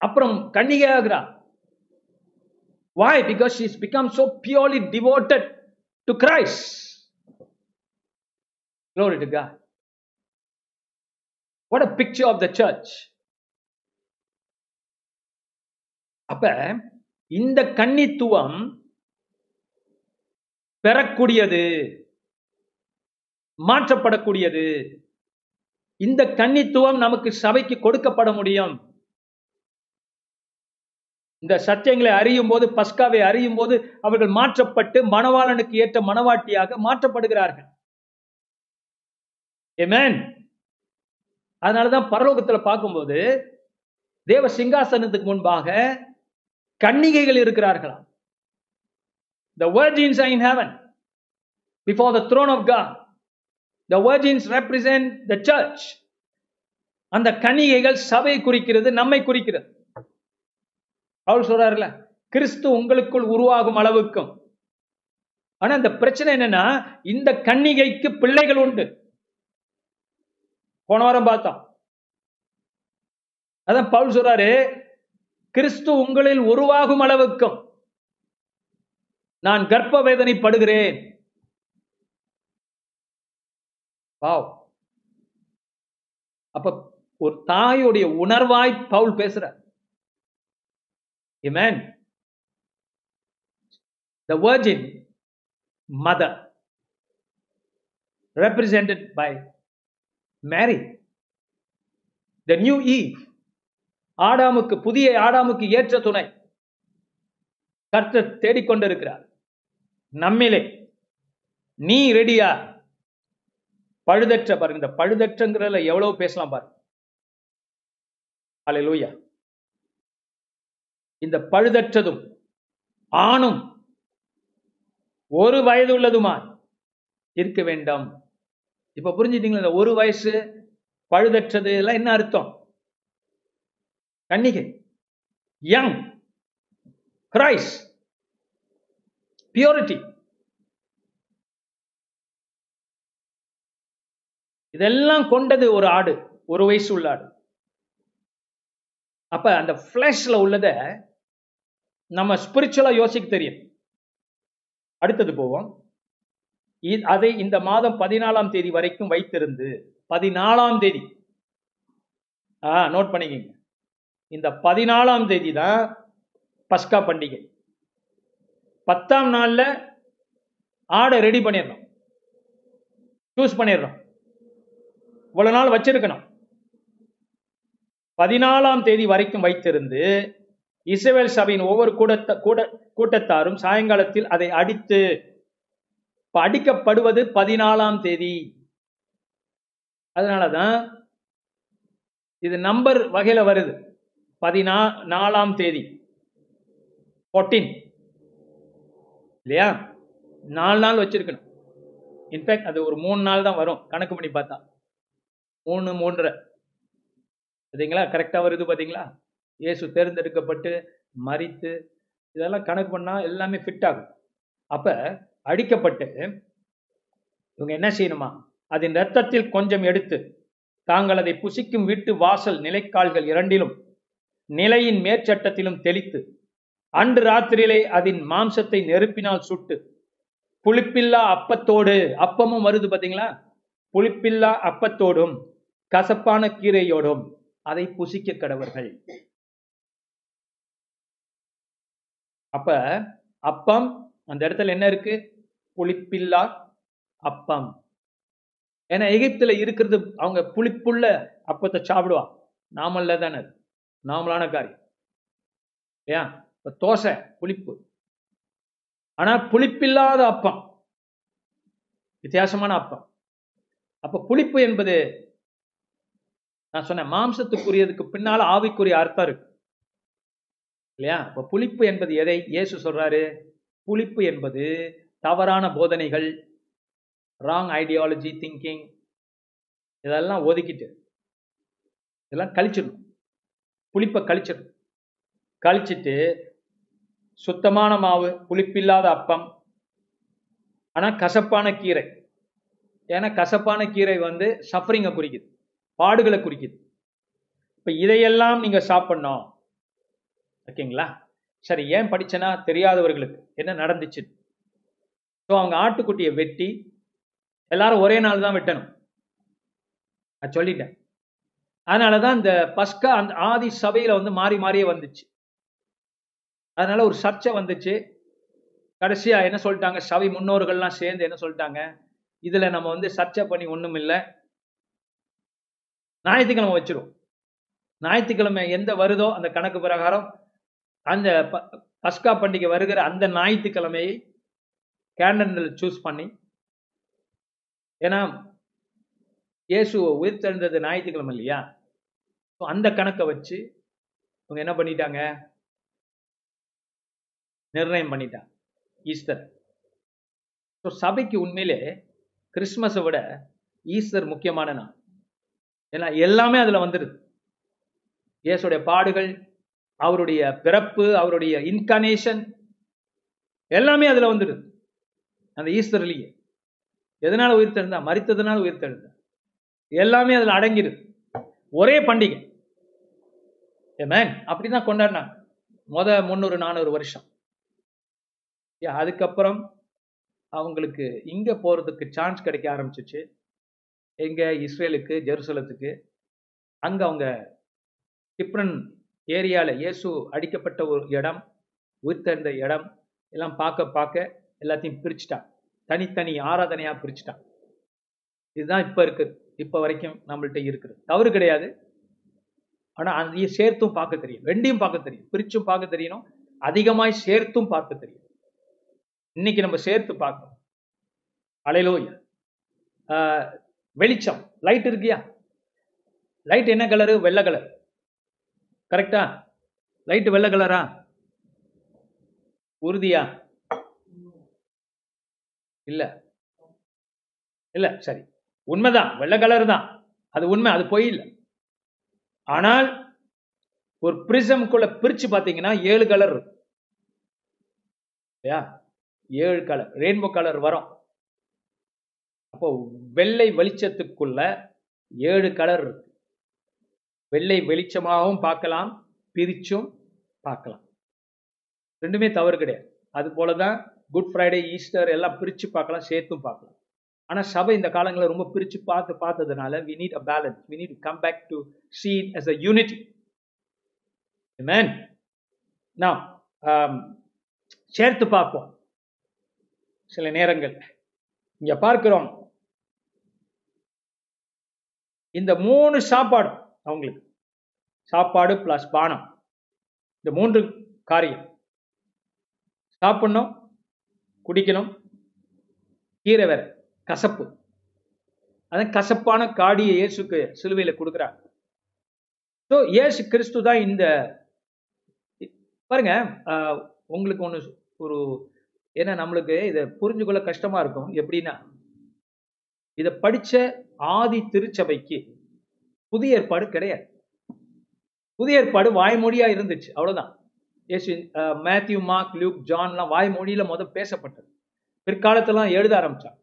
S3: அப்புறம் கன்னிகையாகிறா why because she's become so purely devoted to Christ Glory to God. What a picture of the church. அப்ப இந்த கன்னித்துவம் பெறக்கூடியது மாற்றப்படக்கூடியது. இந்த கன்னித்துவம் நமக்கு சபைக்கு கொடுக்கப்பட முடியும். இந்த சத்தியங்களை அறியும் போது பஸ்காவை அறியும் போது அவர்கள் மாற்றப்பட்டு மணவாளனுக்கு ஏற்ற மணவாட்டியாக மாற்றப்படுகிறார்கள். ஏமேன் அதனாலதான் பரலோகத்துல பார்க்கும்போது தேவ சிங்காசனத்துக்கு முன்பாக கன்னிகைகள் இருக்கிறார்களாம். The virgins I in heaven before the throne of God the virgins represent the church அந்த கன்னிகைகள் சபை குறிக்கிறது நம்மை குறிக்கிறது. அவர் சொல்றாருல கிறிஸ்து உங்களுக்குள் உருவாகும் அளவுக்கும். ஆனா இந்த பிரச்சனை என்னன்னா இந்த கன்னிகைக்கு பிள்ளைகள் உண்டு. போன வாரம் பார்த்தோம். அதான் பவுல் சொல்றாரு கிறிஸ்து உங்களில் உருவாகும் அளவுக்கும் நான் கர்ப்ப வேதனைப்படுகிறேன் வாவ் அப்ப ஒரு தாயுடைய உணர்வாய் பவுல் பேசுற Amen. The virgin mother represented by Mary the new Eve. ஆடாமுக்கு புதிய ஆடாமுக்கு ஏற்ற துணை. கர்த்தர் தேடிக்கொண்டிருக்கிறார். நம்மிலே நீ ரெடியா பழுதற்ற பாருங்க இந்த பழுதற்றங்கிறதுல எவ்வளவு பேசலாம் பாருங்க லூயா இந்த பழுதற்றதும் ஆணும் ஒரு வயது உள்ளதுமா? இருக்க வேண்டாம். இப்ப புரிஞ்சுட்டீங்களா இந்த ஒரு வயசு பழுதற்றது எல்லாம் என்ன அர்த்தம்? கன்னிகை யங் கிரைஸ் பியூரிட்டி. இதெல்லாம் கொண்டது ஒரு ஆடு ஒரு வயசு உள்ள ஆடு. அப்ப அந்த பிளஷ்ல உள்ளத நம்ம ஸ்பிரிச்சுவலா யோசிக்க தெரியும். அடுத்தது போவோம். அதை இந்த மாதம் பதினாலாம் தேதி வரைக்கும் வைத்திருந்து பதினாலாம் தேதி. ஆ நோட் பண்ணிக்கிங்க. இந்த பதினாலாம் தேதி தான் பஸ்கா பண்டிகை. பத்தாம் நாளில் ஆடை ரெடி பண்ணிடணும். சூஸ் பண்ணிடுறோம் இவ்வளோ நாள் வச்சிருக்கணும். பதினாலாம் தேதி வரைக்கும் வைத்திருந்து இஸ்ரவேல் சபையின் ஒவ்வொரு கூடத்த கூட கூட்டத்தாரும் சாயங்காலத்தில் அதை அடித்து அடிக்கப்படுவது பதினாலாம் தேதி. அதனால தான் இது நம்பர் வகையில் வருது. பதினா நாலாம் தேதி. 14 இல்லையா? நாலு நாள் வச்சிருக்கணும். இன்ஃபேக்ட் அது ஒரு மூணு நாள் தான் வரும். கணக்கு பண்ணி பார்த்தா. மூணு மூன்றரை. பார்த்தீங்களா கரெக்டாக வருது பார்த்தீங்களா? இயேசு தேர்ந்தெடுக்கப்பட்டு மறித்து இதெல்லாம் கணக்கு பண்ணால் எல்லாமே ஃபிட் ஆகும். அப்போ அடிக்கப்பட்டு இவங்க என்ன செய்யணுமா? அதன் இரத்தத்தில் கொஞ்சம் எடுத்து தாங்கள் அதை புசிக்கும் வீட்டு வாசல் நிலைக்கால்கள் இரண்டிலும் நிலையின் மேற்சட்டத்திலும் தெளித்து அன்று ராத்திரியிலே அதன் மாம்சத்தை நெருப்பினால் சுட்டு புளிப்பில்லா அப்பத்தோடு அப்பமும் வருது பாத்தீங்களா புளிப்பில்லா அப்பத்தோடும் கசப்பான கீரையோடும் அதை புசிக்க கடவர்கள். அப்ப அப்பம் அந்த இடத்துல என்ன இருக்கு? புளிப்பில்லா அப்பம். ஏன்னா எகிப்துல இருக்கிறது அவங்க புளிப்புள்ள அப்பத்தை சாப்பிடுவா நாமல்ல தானே நார்மலான காரியம் இல்லையா? இப்போ தோசை புளிப்பு. ஆனா புளிப்பில்லாத அப்பம். வித்தியாசமான அப்பம். அப்ப புளிப்பு என்பது நான் சொன்னேன் மாம்சத்துக்குரியதுக்கு பின்னால ஆவிக்குரிய அர்த்தம் இருக்கு. இல்லையா? அப்ப புளிப்பு என்பது எதை? இயேசு சொல்றாரு புளிப்பு என்பது தவறான போதனைகள் ராங் ஐடியாலஜி திங்கிங் இதெல்லாம் ஒதுக்கிட்டு இதெல்லாம் கழிச்சிடணும். புளிப்பை கழிச்சிடணும் கழிச்சிட்டு சுத்தமான மாவு புளிப்பில்லாத அப்பம் ஆனால் கசப்பான கீரை. ஏன்னா கசப்பான கீரை வந்து சஃபரிங்கை குறிக்குது பாடுகளை குறிக்குது. இப்போ இதையெல்லாம் நீங்கள் சாப்பிட்ணும். ஓகேங்களா? சரி ஏன் படித்தனா தெரியாதவர்களுக்கு என்ன நடந்துச்சு? ஸோ அவங்க ஆட்டுக்குட்டியை வெட்டி எல்லாரும் ஒரே நாள் தான் வெட்டணும். நான் சொல்லிட்டேன். அதனால தான் இந்த பஸ்கா அந்த ஆதி சபையில் வந்து மாறி மாறியே வந்துச்சு. அதனால ஒரு சர்ச்சை வந்துச்சு. கடைசியாக என்ன சொல்லிட்டாங்க? சபை முன்னோர்கள்லாம் சேர்ந்து என்ன சொல்லிட்டாங்க? இதில் நம்ம வந்து சர்ச்சை பண்ணி ஒன்றும் இல்லை. ஞாயிற்றுக்கிழமை வச்சிரும் ஞாயிற்றுக்கிழமை எந்த வருதோ அந்த கணக்கு பிரகாரம் அந்த ப- பஸ்கா பண்டிகை வருகிற அந்த ஞாயிற்றுக்கிழமையை கேண்டனில் சூஸ் பண்ணி ஏன்னா இயேசு உயிர்த்தெழுந்தது ஞாயிற்றுக்கிழமை இல்லையா? ஸோ அந்த கணக்கை வச்சு இவங்க என்ன பண்ணிட்டாங்க? நிர்ணயம் பண்ணிட்டாங்க. ஈஸ்டர். ஸோ சபைக்கு உண்மையிலே கிறிஸ்மஸை விட ஈஸ்டர் முக்கியமான நாள். ஏன்னா எல்லாமே அதுல வந்துடுது இயேசுடைய பாடுகள் அவருடைய பிறப்பு அவருடைய இன்கனேஷன் எல்லாமே அதுல வந்துடுது அந்த ஈஸ்டர்லயே. எதனால உயிர் தெழுந்தா? மறித்ததுனால உயிர் தெழுந்தா. எல்லாமே அதுல அடங்கிடுது ஒரே பண்டிகை. ஏமேன் அப்படிதான் கொண்டாடினாங்க. முத முந்நூறு நானூறு வருஷம். அதுக்கப்புறம் அவங்களுக்கு இங்க போறதுக்கு சான்ஸ் கிடைக்க ஆரம்பிச்சிச்சு. எங்க இஸ்ரேலுக்கு ஜெருசலத்துக்கு. அங்க அவங்க கிப்ரன் ஏரியால இயேசு அடிக்கப்பட்ட ஒரு இடம் உயிர்த்தெழுந்த இடம் எல்லாம் பார்க்க பார்க்க எல்லாத்தையும் பிரிச்சுட்டான். தனித்தனி ஆராதனையா பிரிச்சுட்டான். இதுதான் இப்ப இருக்குது இப்ப வரைக்கும் நம்மள்ட்ட இருக்குது. தவறு கிடையாது. ஆனா அதையும் சேர்த்தும் பார்க்க தெரியும். ரெண்டையும் பார்க்க தெரியும். பிரிச்சும் பார்க்க தெரியணும். அதிகமாய் சேர்த்தும் பார்க்க தெரியும். இன்னைக்கு நம்ம சேர்த்து பார்க்கணும். அலையிலோயா வெளிச்சம். லைட் இருக்கியா? லைட் என்ன கலரு வெள்ளை கலர் கரெக்டா லைட் வெள்ளை கலரா உறுதியா? இல்ல. இல்ல சரி. உண்மைதான். வெள்ளை கலர் தான். அது உண்மை. அது பொய் இல்லை. ஆனால் ஒரு பிரிசம்குள்ள பிரிச்சு பார்த்தீங்கன்னா ஏழு கலர் இருக்கும். இல்லையா? ஏழு கலர் ரெயின்போ கலர் வரும். அப்போ வெள்ளை வெளிச்சத்துக்குள்ள ஏழு கலர் இருக்கு. வெள்ளை வெளிச்சமாகவும் பார்க்கலாம் பிரிச்சும் பார்க்கலாம். ரெண்டுமே தவறு கிடையாது. அது போலதான் குட் ஃப்ரைடே ஈஸ்டர் எல்லாம் பிரிச்சு பார்க்கலாம் சேர்த்தும் பார்க்கலாம். ஆனால் சபை இந்த காலங்களில் ரொம்ப பிரிச்சு பார்த்து பார்த்ததுனால we need a balance we need come back to see us a a unity. Amen. Now um, சேர்த்து பார்ப்போம். சில நேரங்கள். இங்க பார்க்கிறோம். இந்த மூணு சாப்பாடு அவங்களுக்கு. சாப்பாடு பிளஸ் பானம். இந்த மூன்று காரியம். சாப்பிடணும் குடிக்கணும் கீரை வேற. கசப்பு. அதான் கசப்பான காடியை இயேசுக்கு சிலுவையில கொடுக்குறார். ஸோ இயேசு கிறிஸ்து தான் இந்த பாருங்க உங்களுக்கு ஒன்று ஒரு ஏன்னா நம்மளுக்கு இதை புரிஞ்சுக்கொள்ள கஷ்டமா இருக்கும். எப்படின்னா இதை படிச்ச ஆதி திருச்சபைக்கு புதிய ஏற்பாடு கிடையாது. புதிய ஏற்பாடு வாய்மொழியா இருந்துச்சு அவ்வளவுதான். ஏசு மேத்யூ மார்க் லியூக் ஜான்லாம் வாய்மொழியில முதல் பேசப்பட்டது. பிற்காலத்தெல்லாம் எழுத ஆரம்பிச்சாங்க.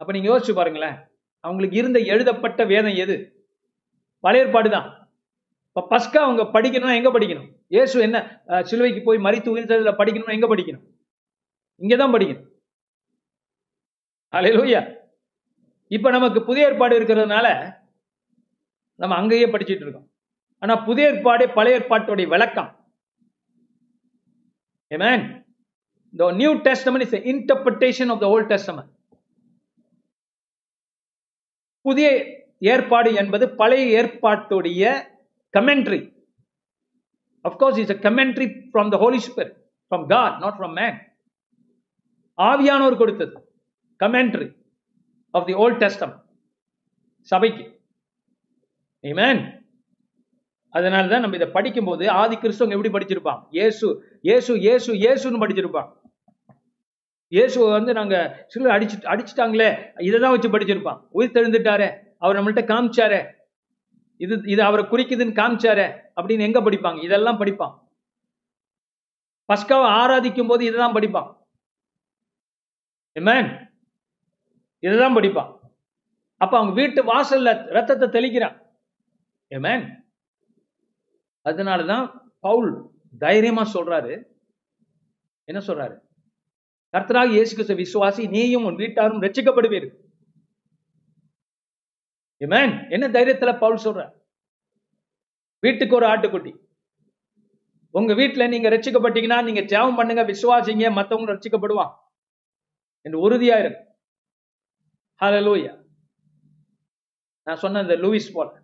S3: அப்போ நீங்கள் யோசிச்சு பாருங்களேன். அவங்களுக்கு இருந்த எழுதப்பட்ட வேதம் எது? பழைய ஏற்பாடு தான் இப்போ பஸ்கா அவங்க படிக்கணும்னா எங்கே படிக்கணும்? ஏசு என்ன சிலுவைக்கு போய் மறித்து உயிர்த்ததில் படிக்கணும்னா எங்கே படிக்கணும்? இங்கே தான் படிக்கணும். அல்லேலூயா இப்போ நமக்கு புதிய ஏற்பாடு இருக்கிறதுனால நம்ம அங்கேயே படிச்சுட்டு இருக்கோம். ஆனால் புதிய ஏற்பாடு பழைய ஏற்பாட்டுடைய விளக்கம். Amen The new testament is the of the old testament புதிய ஏற்பாடு என்பது பழைய ஏற்பாட்டுடைய commentary of course is a commentary from the holy Spirit, from God not from man ஆவியானோர் கொடுத்தது commentary of the old testament சபைக்கு. Amen. அதனால தான் நம்ம இதை படிக்கும்போது ஆதி கிறிஸ்தவங்க எப்படி படிச்சிருப்பான் ஏசு இயேசு இயேசு இயேசுன்னு படிச்சிருப்பான் இயேசுவை வந்து நாங்க சில அடிச்சு அடிச்சுட்டாங்களே இதை தான் வச்சு படிச்சிருப்பான். உயிர் தெழுந்துட்டாரே அவர் நம்மள்ட்ட காமிச்சாரே இது இது அவரை குறிக்குதுன்னு காமிச்சாரே அப்படின்னு எங்க படிப்பாங்க? இதெல்லாம் படிப்பான். பஸ்காவை ஆராதிக்கும் போது இதை தான் படிப்பான். Amen. இதுதான் படிப்பான். அப்ப அவங்க வீட்டு வாசல்ல ரத்தத்தை தெளிக்கிறான். ஏமேன் அதனாலதான் பவுல் தைரியமா சொல்றாரு. என்ன சொல்றாரு? கர்த்தராக இயேசு கிறிஸ்து விசுவாசி நீயும் உன் வீட்டாரும் ரட்சிக்கப்படுவீர்கள் Amen. என்ன தைரியத்துல பவுல் சொல்ற? வீட்டுக்கு ஒரு ஆட்டுக்குட்டி. உங்க வீட்டுல நீங்க ரட்சிக்கப்பட்டீங்கன்னா நீங்க தியாகம் பண்ணுங்க விசுவாசிங்க மத்தவங்க ரட்சிக்கப்படுவான் என்று உறுதியா இருக்கு ஹalleluya நான் சொன்ன இந்த லூயிஸ் போல.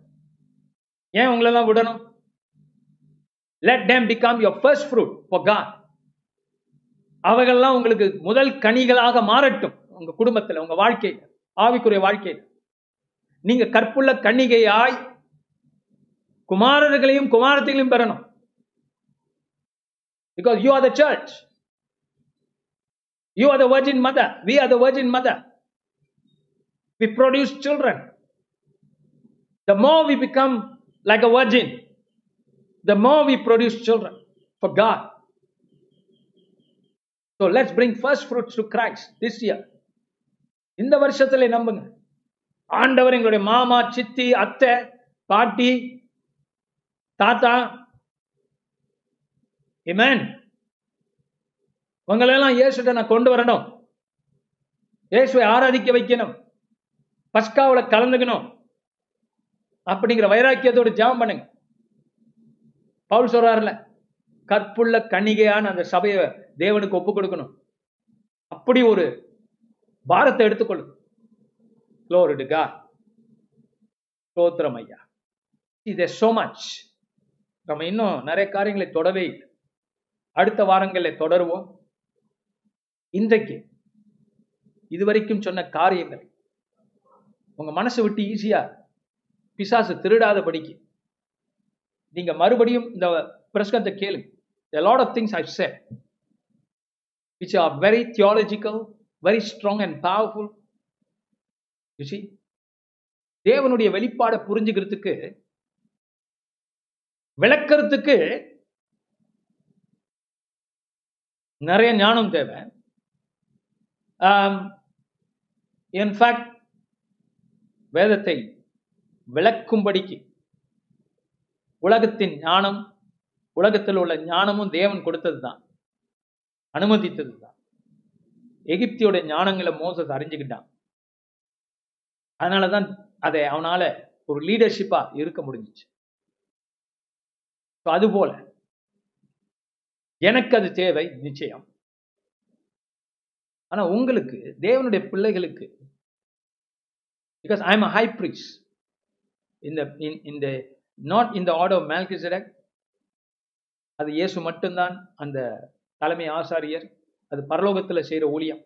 S3: ஏன் உங்களெல்லாம் விடணும்? Let them become your first fruit for God அவைகள்லாம் உங்களுக்கு முதல் கனிகளாக மாறட்டும் உங்க குடும்பத்தில் உங்க வாழ்க்கை ஆவிக்குரிய வாழ்க்கை நீங்க கற்புள்ள கன்னிகையாய் குமாரர்களையும் குமாரத்தையும் பெறணும் because you are the church you are the virgin mother we are the virgin mother we produce children the more we become like a virgin the more we produce children for God so let's bring first fruits to Christ this year இந்த வருஷத்துல நம்புங்க. ஆண்டவர் எங்களுடைய மாமா சித்தி அத்தை பாட்டி தாத்தா. இமேன் உங்களெல்லாம் இயேசுட்ட நான் கொண்டு வரணும். இயேசுவை ஆராதிக்க வைக்கணும். பஸ்காவில் கலந்துக்கணும். அப்படிங்கிற வைராக்கியத்தோட ஜாம் பண்ணுங்க. பவுல் சொல்றாருல கற்புள்ள கணிகையான அந்த சபையை தேவனுக்கு ஒப்பு கொடுக்கணும். அப்படி ஒரு பாரத்தை எடுத்துக்கொள்ளும் Glory ஸ்தோத்திரம் ஐயா. இது சோ மச் நம்ம இன்னும் நிறைய காரியங்களை தொடவே இல்லை. அடுத்த வாரங்களில் தொடருவோம். இன்றைக்கு இதுவரைக்கும் சொன்ன காரியங்கள் உங்க மனசை விட்டு ஈஸியா பிசாசு திருடாத படிக்கு நீங்க மறுபடியும் இந்த பிரசங்கத்தை கேளுங்க. A lot of things I've said which are very theological very strong and powerful you see தேவனுடைய வெளிப்பாடை புரிஞ்சுக்கிறதுக்கு விளக்கிறதுக்கு நிறைய ஞானம் தேவை இன்ஃபேக்ட் வேதத்தை விளக்கும்படிக்கு உலகத்தின் ஞானம் உலகத்தில் உள்ள ஞானமும் தேவன் கொடுத்தது தான் அனுமதித்தது தான் எகிப்தியோட ஞானங்களை மோசஸ் அறிஞ்சுக்கிட்டான். அதனால தான் அதை அவனால ஒரு லீடர்ஷிப்பா இருக்க முடிஞ்சிச்சு. அது அதுபோல எனக்கு அது தேவை நிச்சயம். ஆனா உங்களுக்கு தேவனுடைய பிள்ளைகளுக்கு because I am high priest இந்த இந்த நாட் இந்த ஆர்டர் மேல்கிசடக் அது இயேசு மட்டும்தான் அந்த தலைமை ஆசாரியர் அது பரலோகத்தில் செய்கிற ஊழியம்.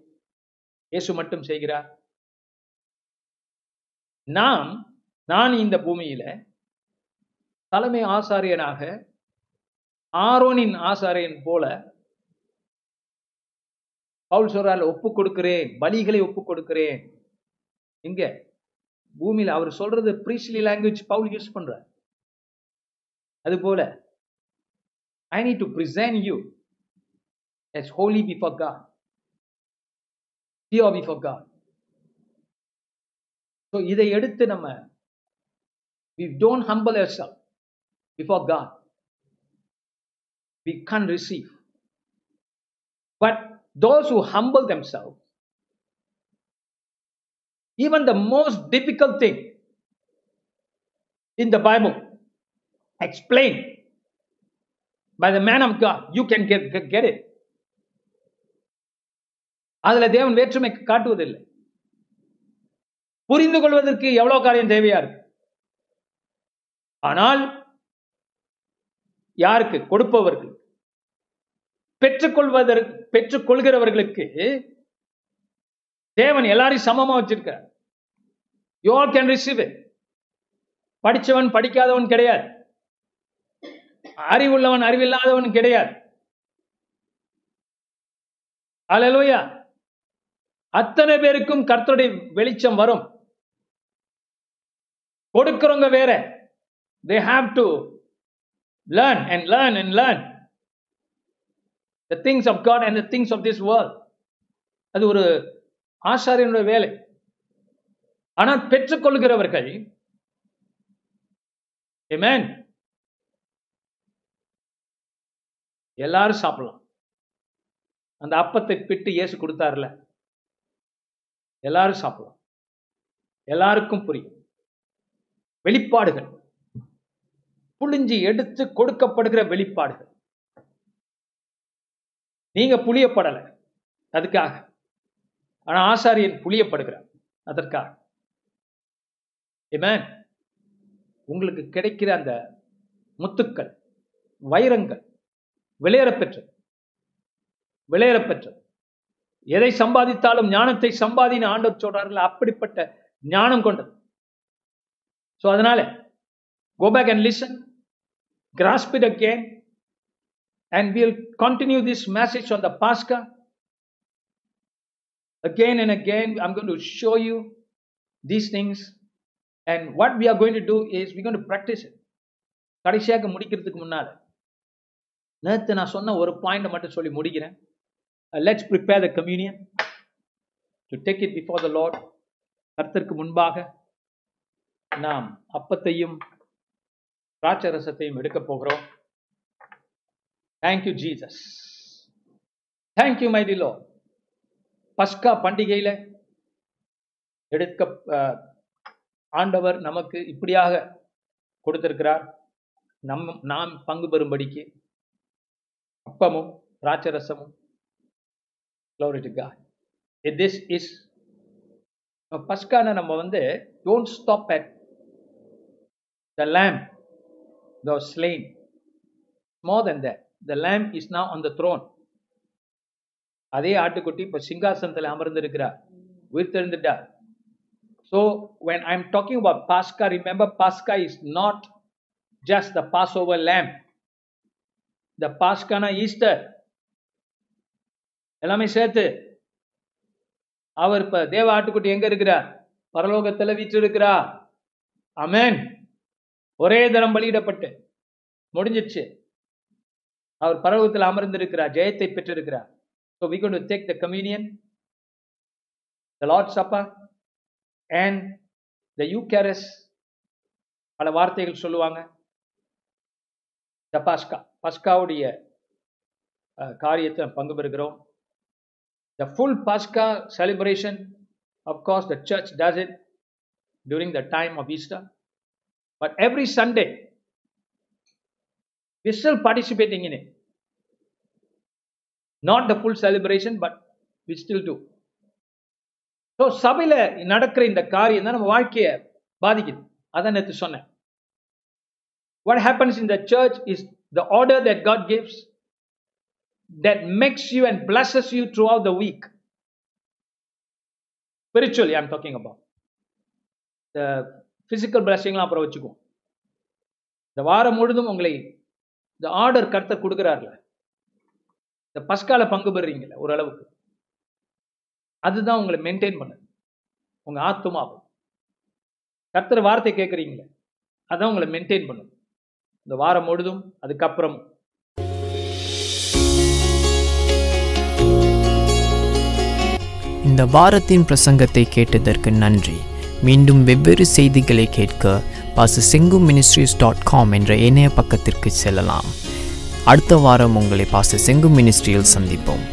S3: இயேசு மட்டும் செய்கிறார். நாம் நான் இந்த பூமியில தலைமை ஆசாரியனாக ஆரோனின் ஆசாரியன் போல பவுல் சொல்றால் ஒப்பு கொடுக்கிறேன் பலிகளை ஒப்பு கொடுக்கிறேன். இங்க பூமியில அவர் சொல்றது ப்ரீஸ்லி லாங்குவேஜ் பவுல் யூஸ் பண்றார். அது போல I need to present you as holy before God pure before God so இதை எடுத்து நம்ம we don't humble ourselves before God we can't receive but those who humble themselves even the most difficult thing in the Bible explained by the by the man you you can get get it அதுல தேவன் வேற்றுமை காட்டுவதில்லை. புரிந்து கொள்வதற்கு எவ்வளவு காரியம் தேவையா இருக்கு? ஆனால் யாருக்கு? கொடுப்பவர்கள் பெற்றுக்கொள்வதற்கு பெற்றுக்கொள்கிறவர்களுக்கு தேவன் எல்லாரையும் சமமா வச்சிருக்கார் யூ ஆல் கேன் ரிசீவ் படிச்சவன் படிக்காதவன் கிடையாது. அறிவுள்ளவன் அறிவில்லாதவன் கிடையாது. அலலோயா அத்தனை பேருக்கும் கர்த்தருடைய வெளிச்சம் வரும். கொடுக்கிறவங்க வேற. They have to learn and learn and learn the things of God and the things of this world அது ஒரு ஆசாரியனுடைய வேலை. ஆனால் பெற்றுக்கொள்கிறவர்கள் Amen. எல்லாரும் சாப்பிடலாம். அந்த அப்பத்தை பிட்டு இயேசு கொடுத்தாருல. எல்லாரும் சாப்பிடலாம். எல்லாருக்கும் புரியும். வெளிப்பாடுகள். புளிஞ்சி எடுத்து கொடுக்கப்படுகிற வெளிப்பாடுகள். நீங்க புளியப்படல. அதுக்காக. ஆனா ஆசாரியன் புளியப்படுகிறார். அதற்காக. Amen. உங்களுக்கு கிடைக்கிற அந்த முத்துக்கள் வைரங்கள் விளையரப்பெற்றது விளையரப்பெற்றது எதை சம்பாதித்தாலும் ஞானத்தை சம்பாதின ஆண்டவர் சொல்றார்கள் அப்படிப்பட்ட ஞானம் கொண்டது ஸோ அதனால go back and listen grasp it again and will continue this message on the பாஸ்கா again and again i'm going to show you these things and what we are going to do is we're going to practice கடைசியாக முடிக்கிறதுக்கு முன்னால் நேற்று நான் சொன்ன ஒரு point மட்டும் சொல்லி முடிக்கிறேன். Let's prepare the communion to take it before the Lord கர்த்தருக்கு முன்பாக நாம் அப்பத்தையும் திராட்சரசத்தையும் எடுக்க போகிறோம். Thank you Jesus thank you my low பஸ்கா பண்டிகையில் எடுக்க uh, ஆண்டவர் நமக்கு இப்படியாக கொடுத்திருக்கிறார். நம் நாம் பங்கு பெறும்படிக்கு. அப்பமும் திராட்சரசமும் க்ளோரி டு திஸ் இஸ் பஸ்கான நம்ம வந்து don't stop at the lamb the slain more then that the lamb is நா ஆன் த த்ரோன் அதே ஆட்டுக்குட்டி இப்போ சிங்காசனத்தில் அமர்ந்திருக்கிறார் உயிர்த்தெழுந்துட்டார் so when I am talking about பாஸ்கா ரிமெம்பர் பாஸ்கா is not just the passover lamb இந்த பாஸ்கானா ஈஸ்டர். எல்லாமே சேர்த்து. அவர் இப்ப தேவ ஆட்டுக்குட்டி எங்க இருக்கிறார்? பரலோகத்துல இருக்கிறா அமேன் ஒரே தரம் பலியிடப்பட்டு. முடிஞ்சிச்சு அவர் பரலோகத்தில் அமர்ந்திருக்கிறார். ஜெயத்தை பெற்றிருக்கிறார். So we going take the communion the Lord supper and the eucharist பல வார்த்தைகள் சொல்லுவாங்க. The pascha பஸ்காவுடைய அஹ், காரியத்தை பங்கு பெறுகிறோம் the full pascha celebration of course the church does it during the time of easter but every sunday we're still participating in it not the full celebration but we still do so சபையில நடக்கிற இந்த காரியம் தான் நம்ம வாழ்க்கையை பாதிக்குது அதான் நேற்று சொன்னேன் what happens in the church is the order that God gives that makes you and blesses you throughout the week spiritually I'm talking about the physical பிளஸிங்லாம் அப்புறம் வச்சுக்குவோம். இந்த வாரம் முழுதும் உங்களை இந்த ஆர்டர் கர்த்தர் கொடுக்குறாருல. இந்த பஸ்கால பங்கு பெறுறீங்களே ஓரளவுக்கு. அதுதான் உங்களை மெயின்டைன் பண்ணுது. உங்க ஆத்துமாவும். கர்த்தர் வார்த்தை கேட்குறீங்களே அதான் உங்களை மெயின்டைன் பண்ணும் இந்த வாரம் முழுதும் அதுக்கப்புறம்.
S1: இந்த வாரத்தின் பிரசங்கத்தை கேட்டதற்கு நன்றி. மீண்டும் வெவ்வேறு செய்திகளை கேட்க பாச செங்கு மினிஸ்ட்ரிஸ் டாட் காம் என்ற இணைய பக்கத்திற்கு செல்லலாம். அடுத்த வாரம் உங்களை பாச செங்கு மினிஸ்ட்ரியில் சந்திப்போம்.